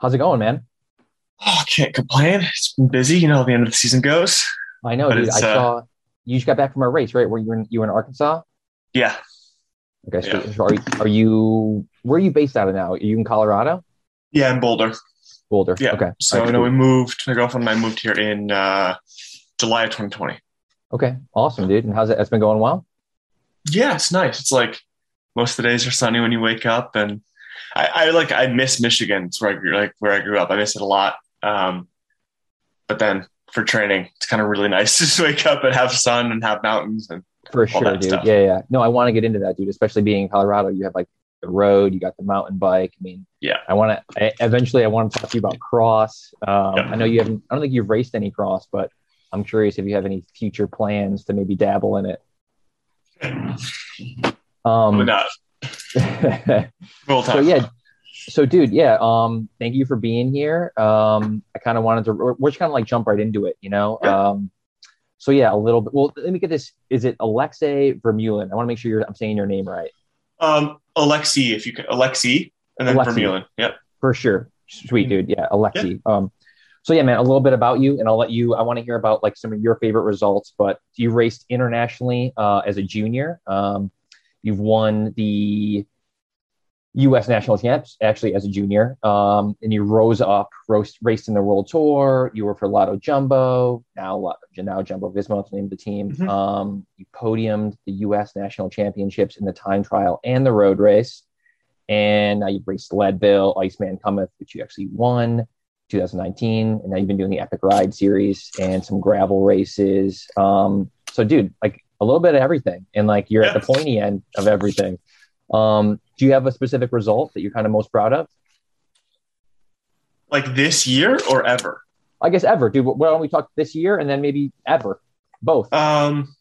How's it going, man? Oh, I can't complain. It's been busy. You know how the end of the season goes. I know, But dude. I uh, saw you just got back from a race, right? Where you were in, you were in Arkansas? Yeah. Okay, so, Yeah. so are, you, are you where are you based out of now? Are you in Colorado? Yeah, in Boulder. Boulder. Yeah. Okay. So, right, you know, we moved, my girlfriend and I moved here in uh, July of 2020. okay. Awesome, dude. And how's it? It's been going well. Yeah, it's nice. It's like most of the days are sunny when you wake up. And I, I like, I miss Michigan. It's where I grew, like where I grew up. I miss it a lot. Um, but then for training, it's kind of really nice to just wake up and have sun and have mountains. And For sure, dude. stuff. Yeah, yeah. No, I want to get into that, dude. Especially being in Colorado, you have like the road, you got the mountain bike. I mean, Yeah. I want to. Eventually, I want to talk to you about cross. Um, Yeah. I know you haven't. I don't think you've raced any cross, but I'm curious if you have any future plans to maybe dabble in it. Um, not so yeah, so dude, yeah. Um, thank you for being here. Um, I kind of wanted to. We're, just kind of like jump right into it, you know. Yeah. Um, so yeah, a little bit. Well, let me get this. Is it Alexey Vermeulen? I want to make sure you're, I'm saying your name right. Um, Alexi, if you can, Alexi, and then Alexi. Vermeulen. Yep. For sure. Sweet dude. Yeah, Alexi. Um, so yeah, man, a little bit about you, and I'll let you. I want to hear about like some of your favorite results. But you raced internationally uh, as a junior. Um, you've won the U.S. national champs actually as a junior, um, and you rose up, raced, raced in the World Tour. You were for Lotto Jumbo, now Lotto, now Jumbo Visma, is the name of the team. Mhm. Um, you podiumed the U.S. national championships in the time trial and the road race and now you've raced Leadville, Iceman Cometh, which you actually won 2019, and now you've been doing the Epic Ride series and some gravel races. Um, so, dude, like a little bit of everything, and like you're at the pointy end of everything. Um, do you have a specific result that you're kind of most proud of? Like this year or ever? I guess ever, dude. Why don't we talk this year and then maybe ever, both? Um,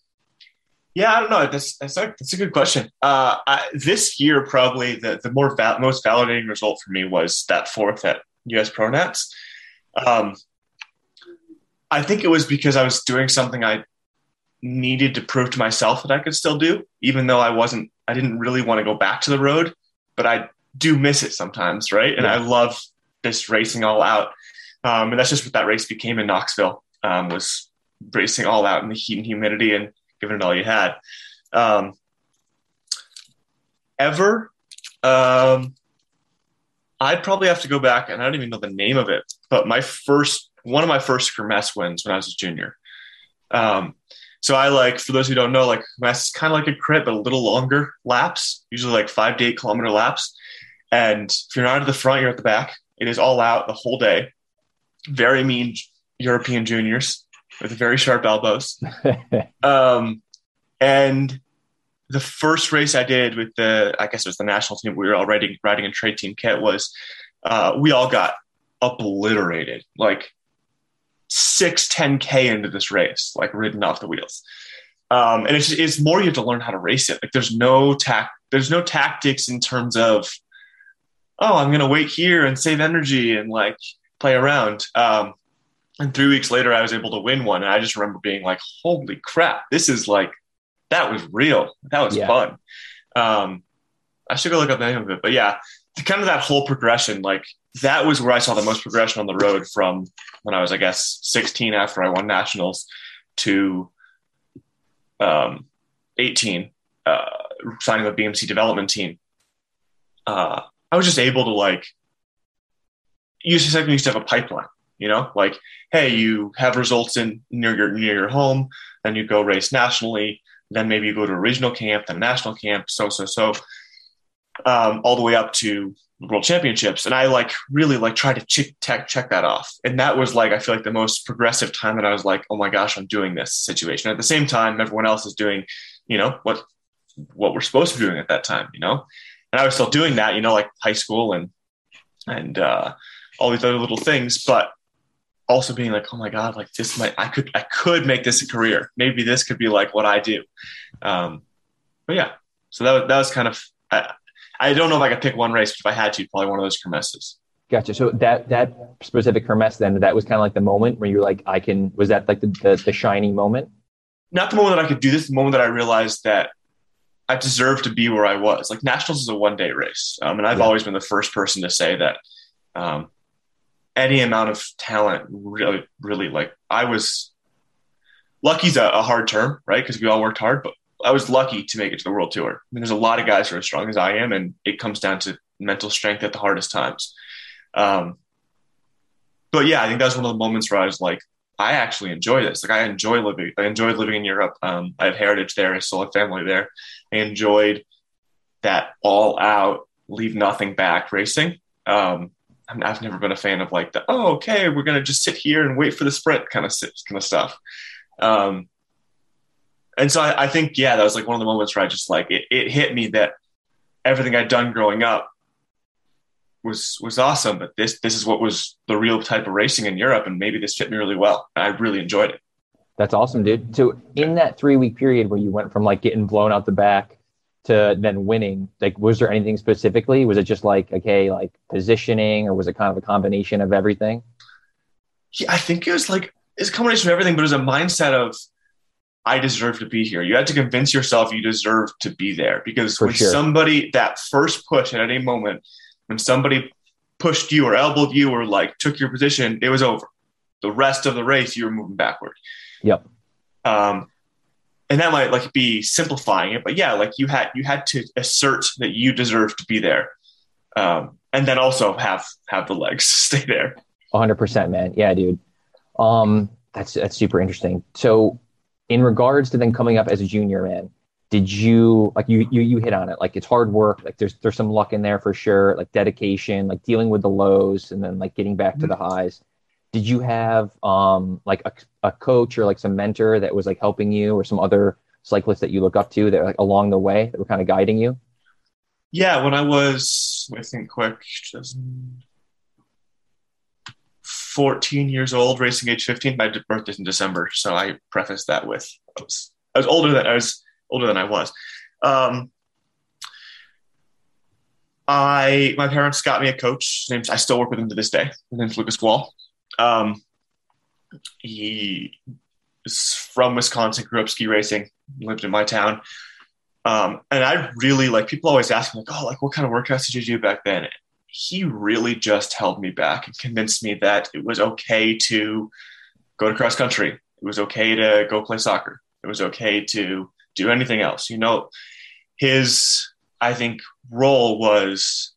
yeah, I don't know. That's that's a, that's a good question. Uh, I, this year, probably the the more val- most validating result for me was that fourth at US Pro Nats. Um, I think it was because I was doing something I needed to prove to myself that I could still do, even though I wasn't. I didn't really want to go back to the road, but I do miss it sometimes, right? And Yeah. I love this racing all out, um, and that's just what that race became in Knoxville. Um, was racing all out in the heat and humidity and giving it all you had. Um, ever, um, I'd probably have to go back, and I don't even know the name of it, but my first, one of my first Kermesse wins when I was a junior. So I like, for those who don't know, like is kind of like a crit, but a little longer laps, usually like five to eight kilometer laps. And if you're not at the front, you're at the back. It is all out the whole day. Very mean European juniors with very sharp elbows. Um, and the first race I did with the, I guess it was the national team, we were all riding, riding a trade team kit was, uh, we all got obliterated, like six, 10K into this race, like ridden off the wheels. Um, and it's, it's more, you have to learn how to race it. Like there's no tac, there's no tactics in terms of, oh, I'm going to wait here and save energy and like play around. Um, and three weeks later, I was able to win one. And I just remember being like, holy crap, this is like, that was real. That was Yeah. fun. Um, I should go look up the name of it. But yeah, kind of that whole progression, like that was where I saw the most progression on the road from when I was, I guess, 16 after I won nationals to um, 18, uh, signing with BMC development team. Uh, I was just able to like, you just like used to have a pipeline, you know, like, hey, you have results in near your near your home, then you go race nationally, then maybe you go to a regional camp, then national camp, so so so, um, all the way up to world championships. And I like really like try to check check check that off. And that was like I feel like the most progressive time that I was like, oh my gosh, I'm doing this situation. At the same time, everyone else is doing, you know, what what we're supposed to be doing at that time, you know. And I was still doing that, you know, like high school and and uh, all these other little things, but also being like, oh my god, like this might I could I could make this a career. Maybe this could be like what I do. Um, but yeah, so that was, that was kind of I, I don't know if I could pick one race, but if I had to, probably one of those kermesses. Gotcha. So that that specific Kermesse then that was kind of like the moment where you're like, I can. Was that like the the, the shining moment? Not the moment that I could do this, the moment that I realized that I deserved to be where I was. Like nationals is a one day race, um, and I've Yeah. always been the first person to say that. Um, any amount of talent really, really like I was lucky's a, a hard term, right? Because we all worked hard, but I was lucky to make it to the world tour. I mean, there's a lot of guys who are as strong as I am, and it comes down to mental strength at the hardest times. Um, but yeah, I think that was one of the moments where I was like, I actually enjoy this. Like I enjoy living. I enjoyed living in Europe. Um, I have heritage there. I still have family there. I enjoyed that all out, leave nothing back racing. Um, I've never been a fan of like the oh okay we're gonna just sit here and wait for the sprint kind of kind of stuff. Um, and so I, I, think yeah that was like one of the moments where I just like it, it hit me that everything I'd done growing up was was awesome, but this this is what was the real type of racing in Europe, and maybe this fit me really well. I really enjoyed it. That's awesome, dude. So in that three week period where you went from like getting blown out the back to then winning, like was there anything specifically? Was it just like okay, like positioning, or was it kind of a combination of everything? Yeah, I think it was like it's a combination of everything, but it was a mindset of I deserve to be here. You had to convince yourself you deserve to be there because For when sure. somebody that first push at any moment when somebody pushed you or elbowed you or like took your position, it was over. The rest of the race, you were moving backward. Yep. Um, and that might like be simplifying it, but yeah, like you had you had to assert that you deserve to be there, um, and then also have have the legs stay there. 100 percent, man. Yeah, dude. Um, that's that's super interesting. So, in regards to then coming up as a junior, man, did you like you you you hit on it. Like it's hard work. Like there's there's some luck in there for sure like dedication like dealing with the lows and then like getting back to the mm-hmm. highs. Did you have um like a, a coach or like some mentor that was like helping you or some other cyclists that you look up to that like along the way that were kind of guiding you? Yeah when i was i think quick 14 years old racing age 15 my birthday's in december so i preface that with I was, I was older than i was older than I was. Um, I my parents got me a coach. Named I still work with him to this day. His name's Lucas Wall. Um, he is from Wisconsin, grew up ski racing, lived in my town. Um, and I really like people always ask me like, oh, like what kind of workouts did you do back then? He really just held me back and convinced me that it was okay to go to cross country. It was okay to go play soccer. It was okay to do anything else. You know, his, I think, role was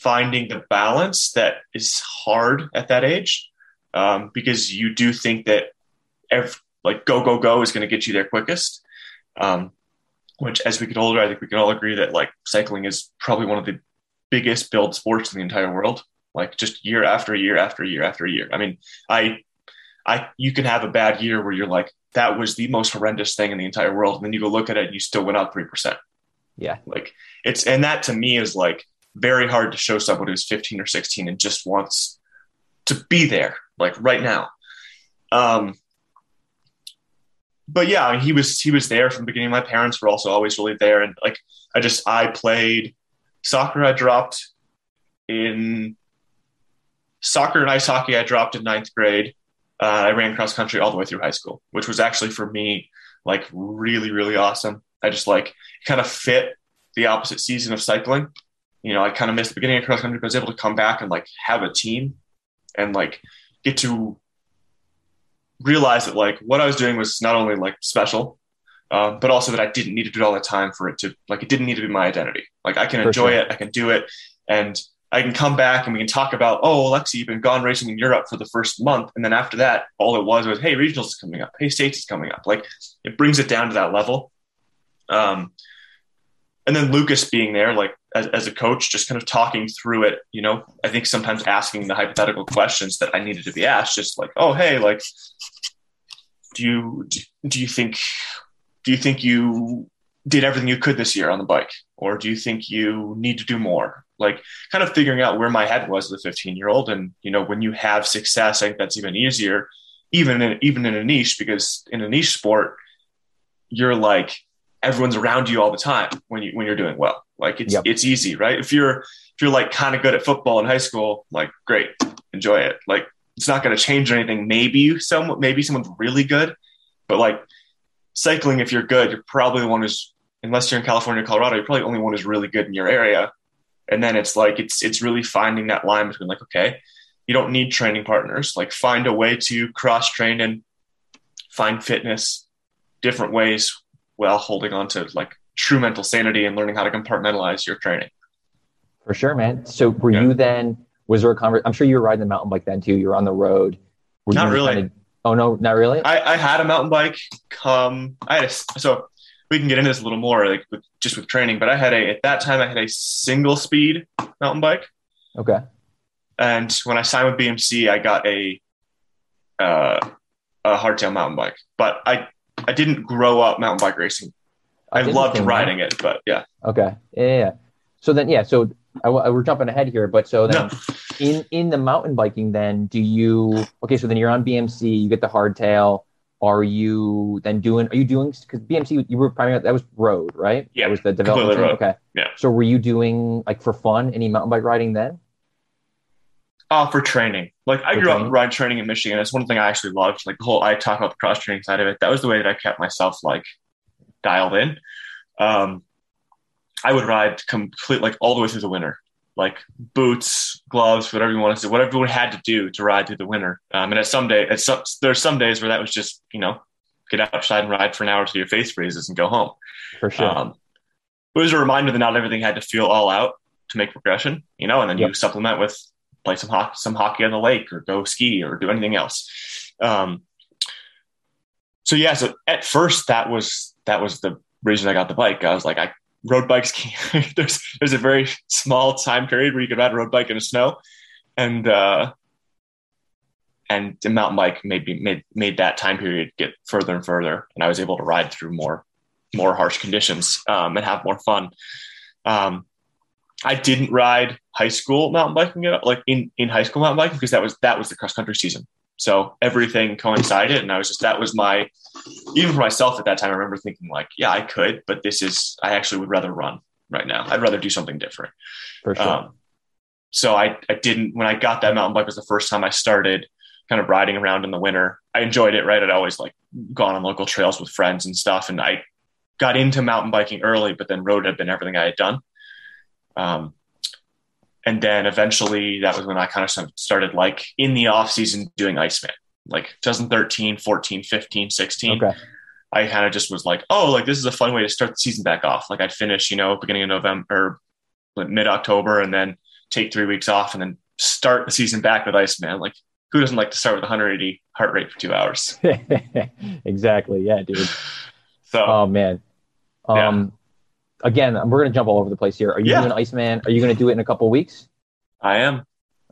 finding the balance that is hard at that age um, because you do think that every, like go, go, go is going to get you there quickest. Um, which as we get older, I think we can all agree that like cycling is probably one of the biggest build sports in the entire world. Like just year after year after year after year. I mean, I, I, you can have a bad year where you're like, that was the most horrendous thing in the entire world. And then you go look at it and you still went up 3%. Yeah. Like it's, and that to me is like very hard to show someone who's 15 or 16 and just wants to be there, like right now. Um, but yeah, I mean, he was, he was there from the beginning. My parents were also always really there. And like, I just, I played soccer. I dropped in soccer and ice hockey. I dropped in ninth grade uh, I ran cross country all the way through high school, which was actually for me like really, really awesome. I just like kind of fit the opposite season of cycling. You know, I kind of missed the beginning of cross country, but I was able to come back and like have a team and like get to realize that like what I was doing was not only like special, um, but also that I didn't need to do it all the time for it to like it didn't need to be my identity. Like I can for enjoy sure. it, I can do it, and I can come back and we can talk about, oh, Alexey, you've been gone racing in Europe for the first month. And then after that, all it was was, hey, regionals is coming up. Hey, states is coming up. Like it brings it down to that level. Um, and then Lucas being there, like as, as a coach, just kind of talking through it, you know, I think sometimes asking the hypothetical questions that I needed to be asked, just like, oh, hey, like, do you, do you think, do you think you did everything you could this year on the bike? Or do you think you need to do more? like kind of figuring out where my head was as a 15 year old. And, you know, when you have success, I think that's even easier, even in, even in a niche, because in a niche sport, you're like, everyone's around you all the time when you, when you're doing well. Like it's, yep. it's easy, right? If you're, if you're like kind of good at football in high school, like great, enjoy it. Like it's not going to change anything. Maybe some, maybe someone's really good, but like cycling, if you're good, you're probably the one who's, unless you're in California, or Colorado, you're probably the only one who's really good in your area and then it's like it's it's really finding that line between like okay you don't need training partners. Like find a way to cross train and find fitness different ways while holding on to like true mental sanity and learning how to compartmentalize your training. For sure, man. So were yeah. you then? Was there a conversation? I'm sure you were riding the mountain bike then too. You were on the road. Were not really. Kind of, oh no, not really. I, I had a mountain bike come. I had a, so we can get into this a little more, like with, just with training. But I had a at that time I had a single speed mountain bike. Okay. And when I signed with BMC, I got a uh, a hardtail mountain bike. But I I didn't grow up mountain bike racing. I, I loved riding it, but yeah. Okay. Yeah, yeah. So then, yeah. So I, I, we're jumping ahead here, but so then no. In in the mountain biking, then do you? Okay, so then you're on BMC, you get the hardtail. Are you then doing? Are you doing? Because BMC, you were primarily that was road, right? Yeah, that was the development. Okay. Yeah. So were you doing like for fun any mountain bike riding then? Uh, for training. Like I for grew training? up ride training in Michigan. It's one thing I actually loved. Like the whole I talk about the cross training side of it. That was the way that I kept myself like dialed in. Um, I would ride complete like all the way through the winter, like boots, gloves, whatever you want to say, whatever everyone had to do to ride through the winter. Um, and at some day, at some, there's some days where that was just you know get outside and ride for an hour till your face freezes and go home. For sure. Um, it was a reminder that not everything had to feel all out to make progression, you know, and then yep. you supplement with play some hockey, some hockey on the lake or go ski or do anything else. Um, so yeah, so at first that was that was the reason I got the bike. I was like, I road bikes can't, there's there's a very small time period where you could ride a road bike in the snow, and uh, and the mountain bike maybe made made that time period get further and further, and I was able to ride through more more harsh conditions um, and have more fun. Um, I didn't ride high school mountain biking like in in high school mountain biking because that was that was the cross country season. So everything coincided, and I was just that was my even for myself at that time. I remember thinking like, yeah, I could, but this is I actually would rather run right now. I'd rather do something different. For sure. Um, so I I didn't when I got that mountain bike was the first time I started kind of riding around in the winter. I enjoyed it. Right, I'd always like gone on local trails with friends and stuff, and I got into mountain biking early, but then road had been everything I had done. Um, and then eventually that was when I kind of started like in the off season doing Iceman, like 2013, 14, 15, 16. Okay. I kind of just was like, oh, like this is a fun way to start the season back off. Like I'd finish, you know, beginning of November or mid October and then take three weeks off and then start the season back with Iceman. Like who doesn't like to start with 180 heart rate for two hours? exactly. Yeah, dude. So, oh man. Um, yeah again, we're going to jump all over the place here. Are you yeah. doing Iceman? Are you going to do it in a couple weeks? I am.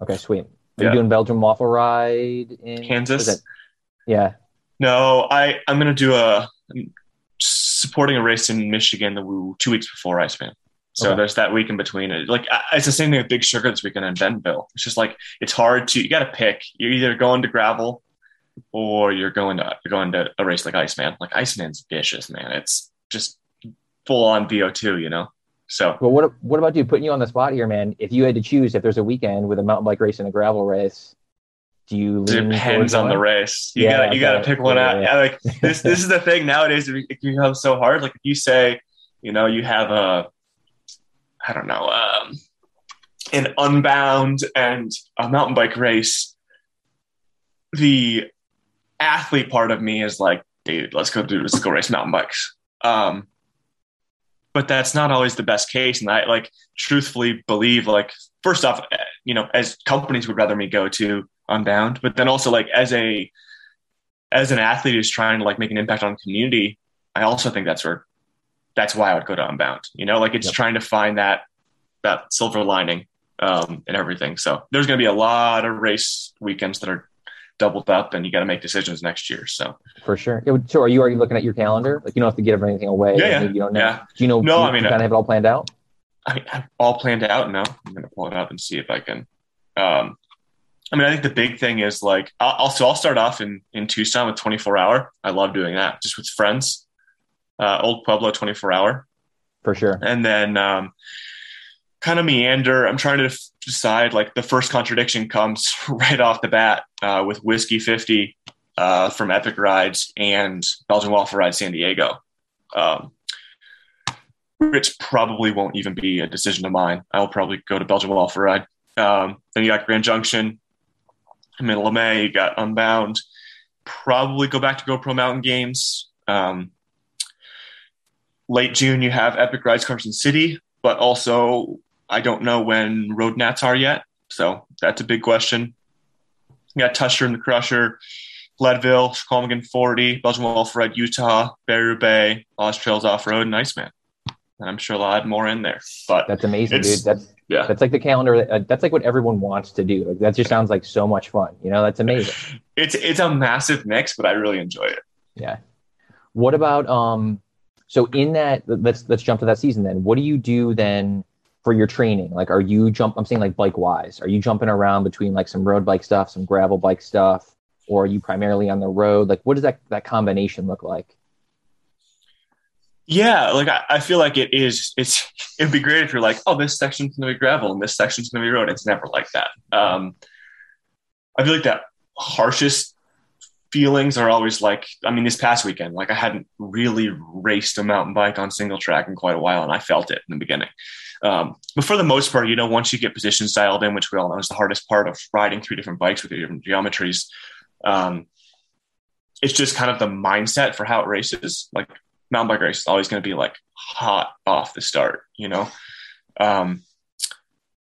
Okay, sweet. Are yeah. you doing Belgium waffle ride in Kansas? Yeah. No, I I'm going to do a I'm supporting a race in Michigan the two weeks before Iceman. So okay. there's that week in between. Like it's the same thing with Big Sugar this weekend in Bentonville. It's just like it's hard to you got to pick. You're either going to gravel or you're going to you're going to a race like Iceman. Like Iceman's vicious, man. It's just full on VO2, you know? So, well, what, what about you putting you on the spot here, man? If you had to choose, if there's a weekend with a mountain bike race and a gravel race, do you depends on the race you yeah, gotta you gotta pick one yeah, out yeah. like this this is the thing nowadays it becomes so hard like if you say you know you have a i don't know um, an unbound and a mountain bike race the athlete part of me is like dude let's go do let's go race mountain bikes um but that's not always the best case. And I like truthfully believe like first off, eh, you know, as companies would rather me go to Unbound, but then also like as a as an athlete who's trying to like make an impact on community, I also think that's where that's why I would go to Unbound. You know, like it's yep. trying to find that that silver lining um, and everything. So there's going to be a lot of race weekends that are doubled up and you got to make decisions next year. So for sure. So are you already looking at your calendar? Like you don't have to give anything away. Yeah. yeah. You don't know. Yeah. Do you know? No, you, I mean, kind of have it all planned out. I mean, all planned out. No, I'm going to pull it up and see if I can. Um, I mean, I think the big thing is like, I'll, so I'll start off in, in Tucson with 24 hour. I love doing that just with friends. Uh, Old Pueblo 24 hour. For sure. And then, um, kind of meander. I'm trying to decide. Like the first contradiction comes right off the bat uh, with Whiskey 50 uh, from Epic Rides and Belgian Waffle Ride San Diego, um, which probably won't even be a decision of mine. I'll probably go to Belgian Waffle Ride. Um, then you got Grand Junction, I mean, LeMay, you got Unbound. Probably go back to GoPro Mountain Games. Um, late June, you have Epic Rides Carson City, but also I don't know when Road Nats are yet. So that's a big question. You got Tushar and the Crusher, Leadville, Colmigan 40, Belgian Waffle Ride, Utah, Barrier Bay, Lost Trails Off Road, and Iceman. And I'm sure they'll add more in there. But that's amazing, dude. That's yeah. That's like the calendar. Uh, that's like what everyone wants to do. Like that just sounds like so much fun. You know, that's amazing. it's it's a massive mix, but I really enjoy it. Yeah. What about um? So in that, let's let's jump to that season then. What do you do then for your training? Like, are you jump? I'm saying like bike wise. Are you jumping around between like some road bike stuff, some gravel bike stuff, or are you primarily on the road? Like, what does that that combination look like? Yeah, like I, I, feel like it is. It's it'd be great if you're like, oh, this section's gonna be gravel and this section's gonna be road. It's never like that. Um, I feel like that harshest feelings are always like. I mean, this past weekend, like I hadn't really raced a mountain bike on single track in quite a while, and I felt it in the beginning. Um, but for the most part, you know, once you get positions dialed in, which we all know is the hardest part of riding three different bikes with different geometries, um, it's just kind of the mindset for how it races. Like mountain bike race is always going to be like hot off the start, you know? Um,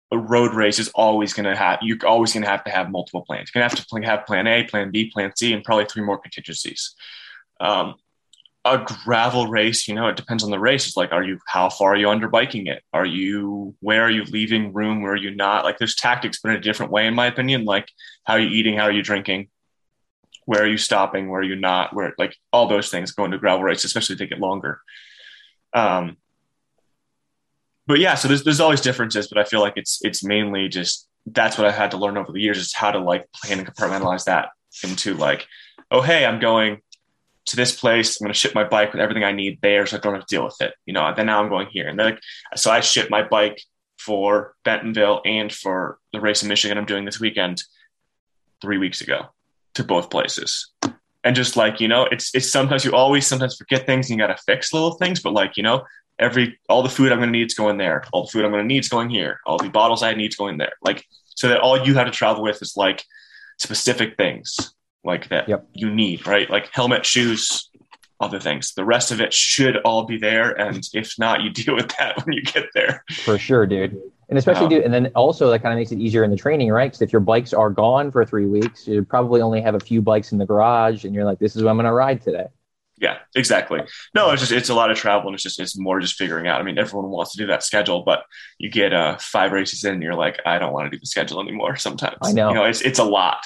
a road race is always going to have, you're always going to have to have multiple plans. You're going to have to have plan A, plan B, plan C, and probably three more contingencies. Um, a gravel race, you know, it depends on the race. It's like, are you, how far are you under biking it? Are you, where are you leaving room? Where are you not? Like, there's tactics, but in a different way, in my opinion. Like, how are you eating? How are you drinking? where are you stopping where are you not where like all those things go into gravel race especially they get longer um but yeah so there's, there's always differences but i feel like it's it's mainly just that's what i've had to learn over the years is how to like plan and compartmentalize that into like oh hey i'm going to this place i'm going to ship my bike with everything i need there so i don't have to deal with it you know then now i'm going here and then like so i ship my bike for bentonville and for the race in michigan i'm doing this weekend three weeks ago to both places. And just like, you know, it's it's sometimes you always sometimes forget things and you gotta fix little things, but like, you know, every all the food I'm gonna need is going there. All the food I'm gonna need is going here. All the bottles I need is going there. Like so that all you have to travel with is like specific things like that yep. you need, right? Like helmet, shoes, other things. The rest of it should all be there. And if not, you deal with that when you get there. For sure, dude. And especially, um, dude, and then also that kind of makes it easier in the training, right? Because if your bikes are gone for three weeks, you probably only have a few bikes in the garage, and you're like, "This is what I'm going to ride today." Yeah, exactly. No, it's just it's a lot of travel, and it's just it's more just figuring out. I mean, everyone wants to do that schedule, but you get uh, five races in, and you're like, I don't want to do the schedule anymore. Sometimes I know, you know, it's it's a lot.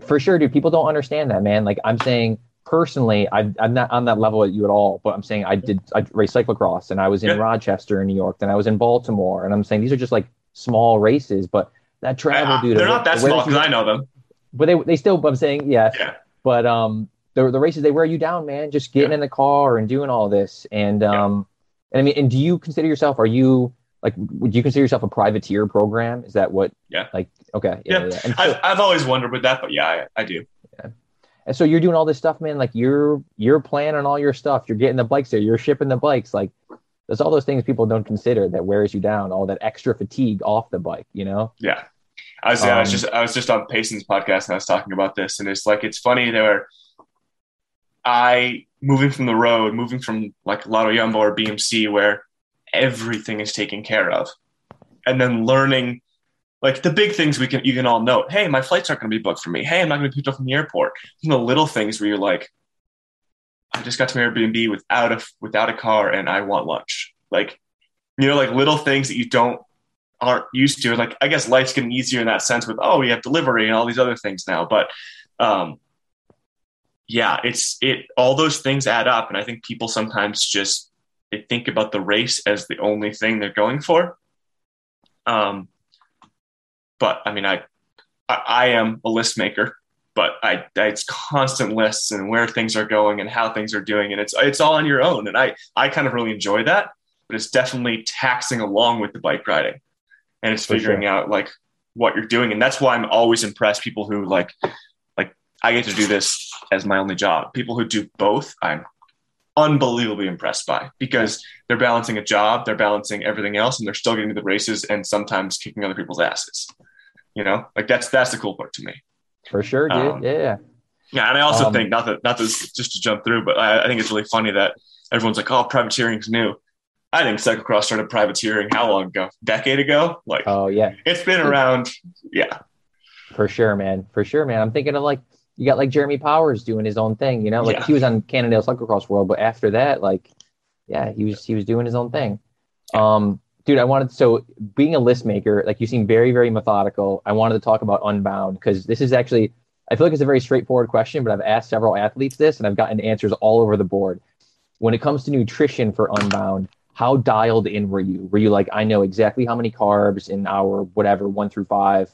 For sure, dude. People don't understand that, man. Like I'm saying, personally, I, am not on that level at you at all, but I'm saying I did, I raced cyclocross and I was in yeah. Rochester in New York, then I was in Baltimore. And I'm saying these are just like small races, but that travel, dude. They're not that the small because I know them. But they, they still, I'm saying, yes. Yeah. But um, the, the races, they wear you down, man, just getting yeah. in the car and doing all this. And, um, and I mean, and do you consider yourself, are you, like would you consider yourself a privateer program is that what yeah like okay yeah, yeah. yeah. So, I've, I've always wondered with that but yeah i, I do and so you're doing all this stuff, man. Like you're you're planning all your stuff. You're getting the bikes there. You're shipping the bikes. Like there's all those things people don't consider that wears you down. All that extra fatigue off the bike. You know? Yeah. I was, um, I was just I was just on Payson's podcast and I was talking about this, and it's like it's funny there. I moving from the road, moving from like Lotto yumbo or BMC, where everything is taken care of, and then learning like the big things we can you can all note. Hey, my flights aren't going to be booked for me. Hey, I'm not going to be picked up from the airport. Know, little things where you're like, I just got to my Airbnb without a without a car and I want lunch. Like, you know, like little things that you don't aren't used to. Like, I guess life's getting easier in that sense with oh, we have delivery and all these other things now. But um, yeah, it's it all those things add up, and I think people sometimes just they think about the race as the only thing they're going for. Um, but I mean, I, I, I am a list maker, but I, I, it's constant lists and where things are going and how things are doing, and it's it's all on your own. And I I kind of really enjoy that, but it's definitely taxing along with the bike riding, and it's figuring sure. out like what you're doing, and that's why I'm always impressed people who like like I get to do this as my only job. People who do both, I'm unbelievably impressed by because they're balancing a job, they're balancing everything else, and they're still getting to the races and sometimes kicking other people's asses. You know, like that's that's the cool part to me. For sure, dude. Um, yeah. Yeah, and I also um, think not that not this just to jump through, but I, I think it's really funny that everyone's like, "Oh, privateering's new." I think cyclocross started privateering how long ago? Decade ago? Like, oh yeah, it's been around. Yeah, for sure, man. For sure, man. I'm thinking of like you got like Jeremy Powers doing his own thing. You know, like yeah. he was on Cannondale Cyclocross World, but after that, like, yeah, he was he was doing his own thing. Um, dude, I wanted so being a list maker, like you seem very very methodical. I wanted to talk about Unbound because this is actually I feel like it's a very straightforward question, but I've asked several athletes this and I've gotten answers all over the board. When it comes to nutrition for Unbound, how dialed in were you? Were you like, I know exactly how many carbs in our whatever one through five?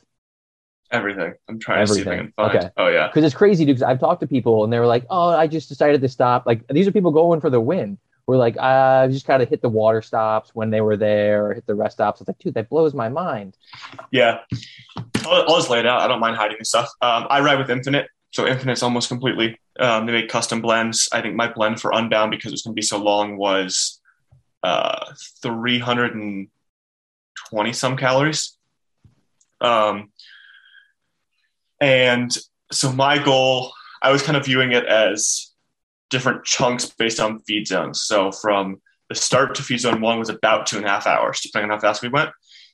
Everything. I'm trying Everything. to see if I can find. Okay. Oh yeah. Because it's crazy, dude. Because I've talked to people and they were like, "Oh, I just decided to stop." Like these are people going for the win. We're like, I just kind of hit the water stops when they were there, or hit the rest stops. I was like, dude, that blows my mind. Yeah, I'll, I'll just lay it out. I don't mind hiding this stuff. Um, I ride with Infinit, so Infinit's almost completely. Um, they make custom blends. I think my blend for Unbound because it's going to be so long was uh, 320 some calories. Um, and so my goal, I was kind of viewing it as different chunks based on feed zones. So from the start to feed zone one was about two and a half hours, depending on how fast we went.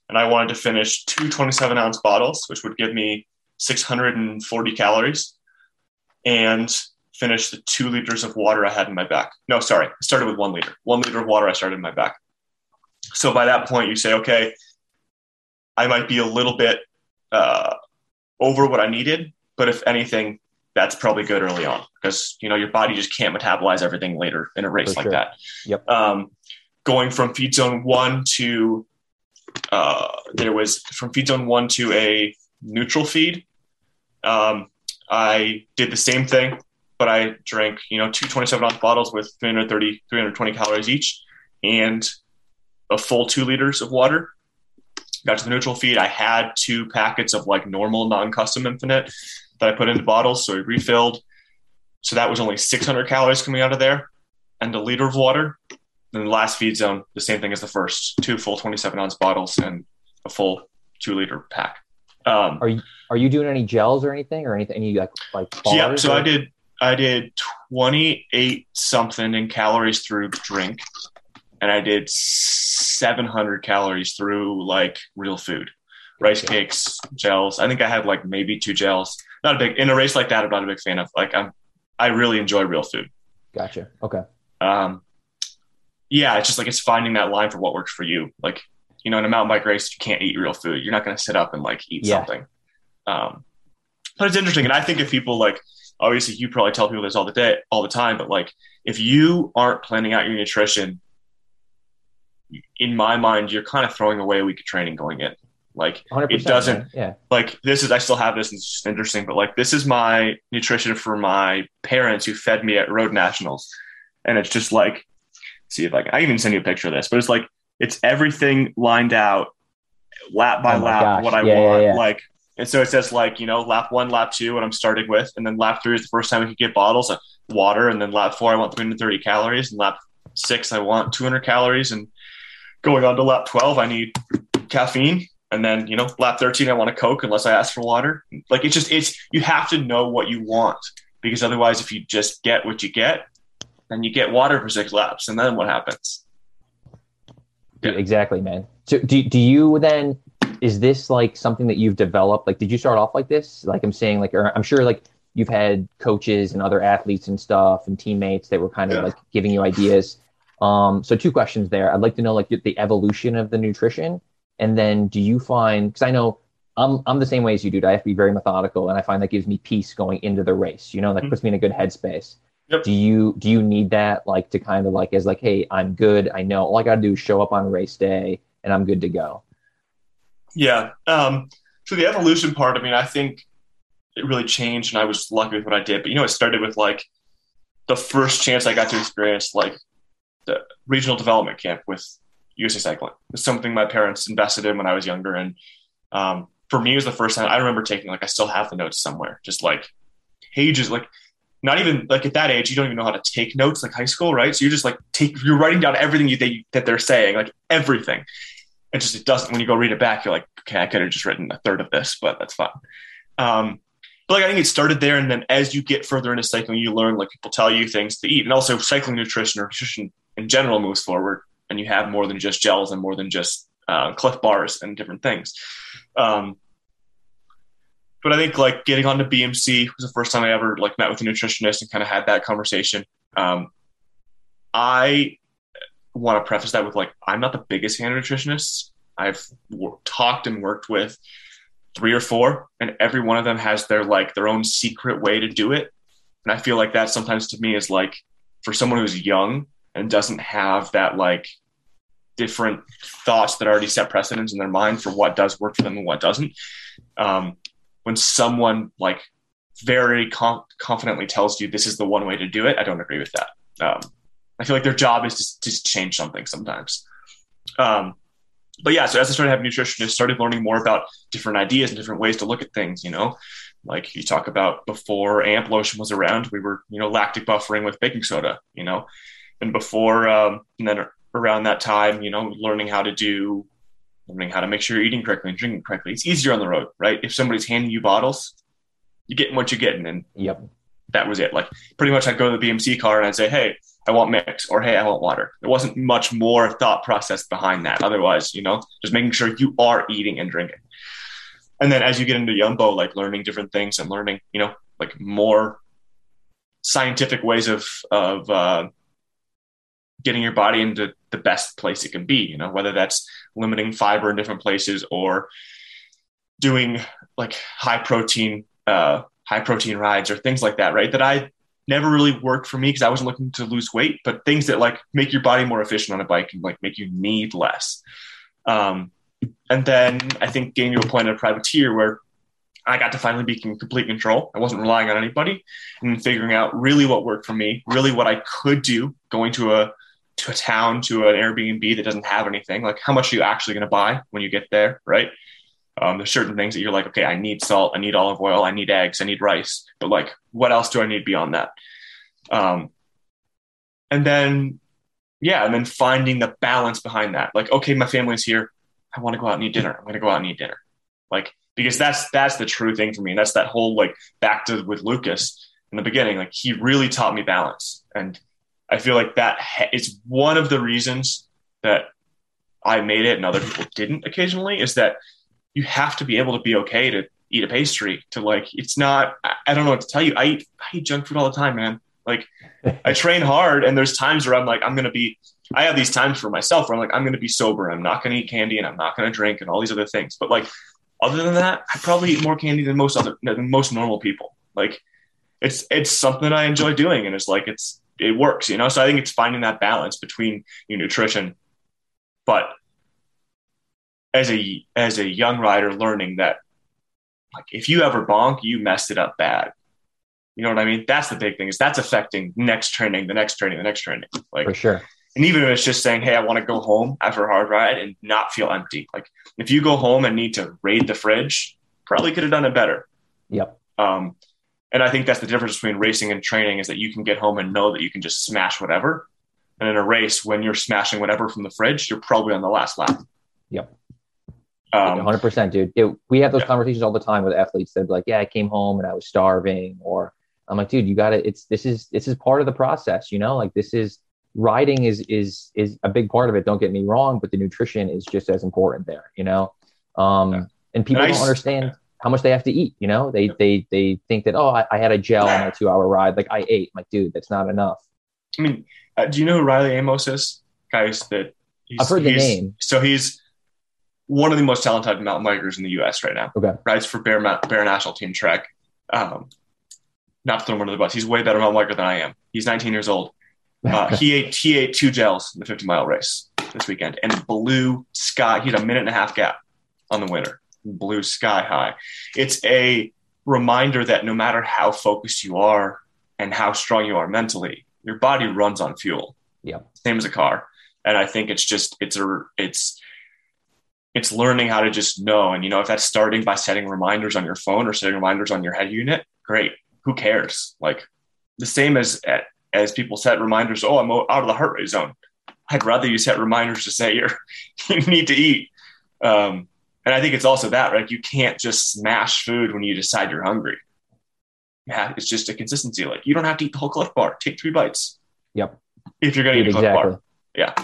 And I wanted to finish two 27 ounce bottles, which would give me 640 calories, and finish the two liters of water I had in my back. No, sorry, I started with one liter. One liter of water I started in my back. So by that point, you say, okay, I might be a little bit uh, over what I needed, but if anything, that's probably good early on because you know your body just can't metabolize everything later in a race For like sure. that. Yep. Um, going from feed zone one to uh, there was from feed zone one to a neutral feed. Um, I did the same thing, but I drank you know two 27 ounce bottles with 330 320 calories each and a full two liters of water got to the neutral feed. I had two packets of like normal non-custom Infinit that I put into bottles, so I refilled. So that was only 600 calories coming out of there, and a liter of water. Then the last feed zone, the same thing as the first, two full 27 ounce bottles and a full two liter pack. Um, are you are you doing any gels or anything or anything? Any like like yeah? So or? I did I did 28 something in calories through drink, and I did 700 calories through like real food, rice cakes, gels. I think I had like maybe two gels. Not a big in a race like that. I'm not a big fan of. Like I'm, I really enjoy real food. Gotcha. Okay. Um, yeah, it's just like it's finding that line for what works for you. Like you know, in a mountain bike race, you can't eat real food. You're not going to sit up and like eat yeah. something. Um, but it's interesting, and I think if people like, obviously, you probably tell people this all the day, all the time, but like, if you aren't planning out your nutrition in my mind, you're kind of throwing away a week of training going in. Like it doesn't, man. yeah. Like this is, I still have this, and it's just interesting. But like this is my nutrition for my parents who fed me at Road Nationals, and it's just like, see if I can, I even send you a picture of this, but it's like it's everything lined out, lap by oh lap, gosh. what I yeah, want. Yeah, yeah. Like, and so it says like you know lap one, lap two, what I'm starting with, and then lap three is the first time we could get bottles of water, and then lap four I want 330 calories, and lap six I want 200 calories, and going on to lap 12, I need caffeine. And then, you know, lap 13, I want a Coke unless I ask for water. Like it's just, it's, you have to know what you want because otherwise, if you just get what you get, then you get water for six laps. And then what happens? Yeah. Exactly, man. So do, do you then, is this like something that you've developed? Like, did you start off like this? Like I'm saying, like, I'm sure like you've had coaches and other athletes and stuff and teammates that were kind of yeah. like giving you ideas um, so two questions there. I'd like to know like the evolution of the nutrition, and then do you find because I know I'm I'm the same way as you do. I have to be very methodical, and I find that gives me peace going into the race. You know, that mm-hmm. puts me in a good headspace. Yep. Do you do you need that like to kind of like as like, hey, I'm good. I know all I got to do is show up on race day, and I'm good to go. Yeah. Um, so the evolution part. I mean, I think it really changed, and I was lucky with what I did. But you know, it started with like the first chance I got to experience like the regional development camp with USA Cycling. It's something my parents invested in when I was younger, and um, for me, it was the first time I remember taking. Like, I still have the notes somewhere, just like pages, like not even like at that age, you don't even know how to take notes, like high school, right? So you're just like take, you're writing down everything you they, that they're saying, like everything. it just it doesn't when you go read it back, you're like, okay, I could have just written a third of this, but that's fine. Um, but like I think it started there, and then as you get further into cycling, you learn like people tell you things to eat, and also cycling nutrition or nutrition in general moves forward, and you have more than just gels and more than just uh, Clif bars and different things. Um, but I think like getting onto BMC was the first time I ever like met with a nutritionist and kind of had that conversation. Um, I want to preface that with like I'm not the biggest fan of nutritionists. I've talked and worked with three or four, and every one of them has their like their own secret way to do it. And I feel like that sometimes to me is like for someone who's young and doesn't have that like different thoughts that already set precedents in their mind for what does work for them and what doesn't. Um, when someone like very com- confidently tells you this is the one way to do it, I don't agree with that. Um, I feel like their job is to just change something sometimes. Um, but yeah, so as I started having nutritionists, started learning more about different ideas and different ways to look at things. You know, like you talk about before amp lotion was around, we were you know lactic buffering with baking soda. You know, and before um, and then around that time, you know, learning how to do learning how to make sure you're eating correctly and drinking correctly. It's easier on the road, right? If somebody's handing you bottles, you're getting what you're getting. And yep. that was it. Like pretty much I'd go to the BMC car and I'd say, Hey, I want mix or Hey, I want water. There wasn't much more thought process behind that. Otherwise, you know, just making sure you are eating and drinking. And then as you get into Yumbo, like learning different things and learning, you know, like more scientific ways of, of, uh, getting your body into the best place it can be, you know, whether that's limiting fiber in different places or doing like high protein, uh, high protein rides or things like that, right? That I never really worked for me because I wasn't looking to lose weight, but things that like make your body more efficient on a bike and like make you need less. Um, and then I think getting to a point at a privateer where I got to finally be in complete control. I wasn't relying on anybody and figuring out really what worked for me, really what I could do going to a to a town to an Airbnb that doesn't have anything, like how much are you actually going to buy when you get there, right? Um, there's certain things that you're like, okay, I need salt, I need olive oil, I need eggs, I need rice, but like, what else do I need beyond that? Um, and then, yeah, and then finding the balance behind that. Like, okay, my family's here. I want to go out and eat dinner. I'm going to go out and eat dinner. Like, because that's that's the true thing for me. And that's that whole like back to with Lucas in the beginning. Like, he really taught me balance and I feel like that it's one of the reasons that I made it and other people didn't occasionally is that you have to be able to be okay to eat a pastry to like it's not I don't know what to tell you. I eat I eat junk food all the time man. Like I train hard and there's times where I'm like I'm gonna be I have these times for myself where I'm like I'm gonna be sober I'm not gonna eat candy and I'm not gonna drink and all these other things. But like other than that I probably eat more candy than most other than most normal people. Like it's it's something I enjoy doing and it's like it's it works, you know? So I think it's finding that balance between your nutrition, but as a, as a young rider learning that like if you ever bonk, you messed it up bad. You know what I mean? That's the big thing is that's affecting next training, the next training, the next training. Like for sure. And even if it's just saying, Hey, I want to go home after a hard ride and not feel empty. Like if you go home and need to raid the fridge, probably could have done it better. Yep. Um, and I think that's the difference between racing and training is that you can get home and know that you can just smash whatever. And in a race, when you're smashing whatever from the fridge, you're probably on the last lap. Yep. Um, 100%, dude. It, we have those yeah. conversations all the time with athletes that be like, yeah, I came home and I was starving. Or I'm like, dude, you got to, it's, this is, this is part of the process, you know, like this is, riding is, is, is a big part of it. Don't get me wrong, but the nutrition is just as important there, you know? Um, yeah. and people and don't understand. How much they have to eat. You know, they they they think that oh, I, I had a gel on a two hour ride, like I ate. I'm like, dude, that's not enough. I mean, uh, do you know who Riley Amos is? Guys, that I've heard the name. So he's one of the most talented mountain bikers in the U.S. right now. Okay, rides for Bear Bear National Team Trek. Um, not to throw him under the bus, he's way better mountain biker than I am. He's 19 years old. Uh, he ate he ate two gels in the 50 mile race this weekend and blue sky. He had a minute and a half gap on the winner blue sky high. It's a reminder that no matter how focused you are and how strong you are mentally, your body runs on fuel. Yeah. Same as a car. And I think it's just it's a it's it's learning how to just know. And you know, if that's starting by setting reminders on your phone or setting reminders on your head unit, great. Who cares? Like the same as as people set reminders, oh, I'm out of the heart rate zone. I'd rather you set reminders to say you're you need to eat Um, and I think it's also that, right? You can't just smash food when you decide you're hungry. Yeah, it's just a consistency. Like you don't have to eat the whole Clif Bar. Take three bites. Yep. If you're going to eat a exactly. Bar. Yeah.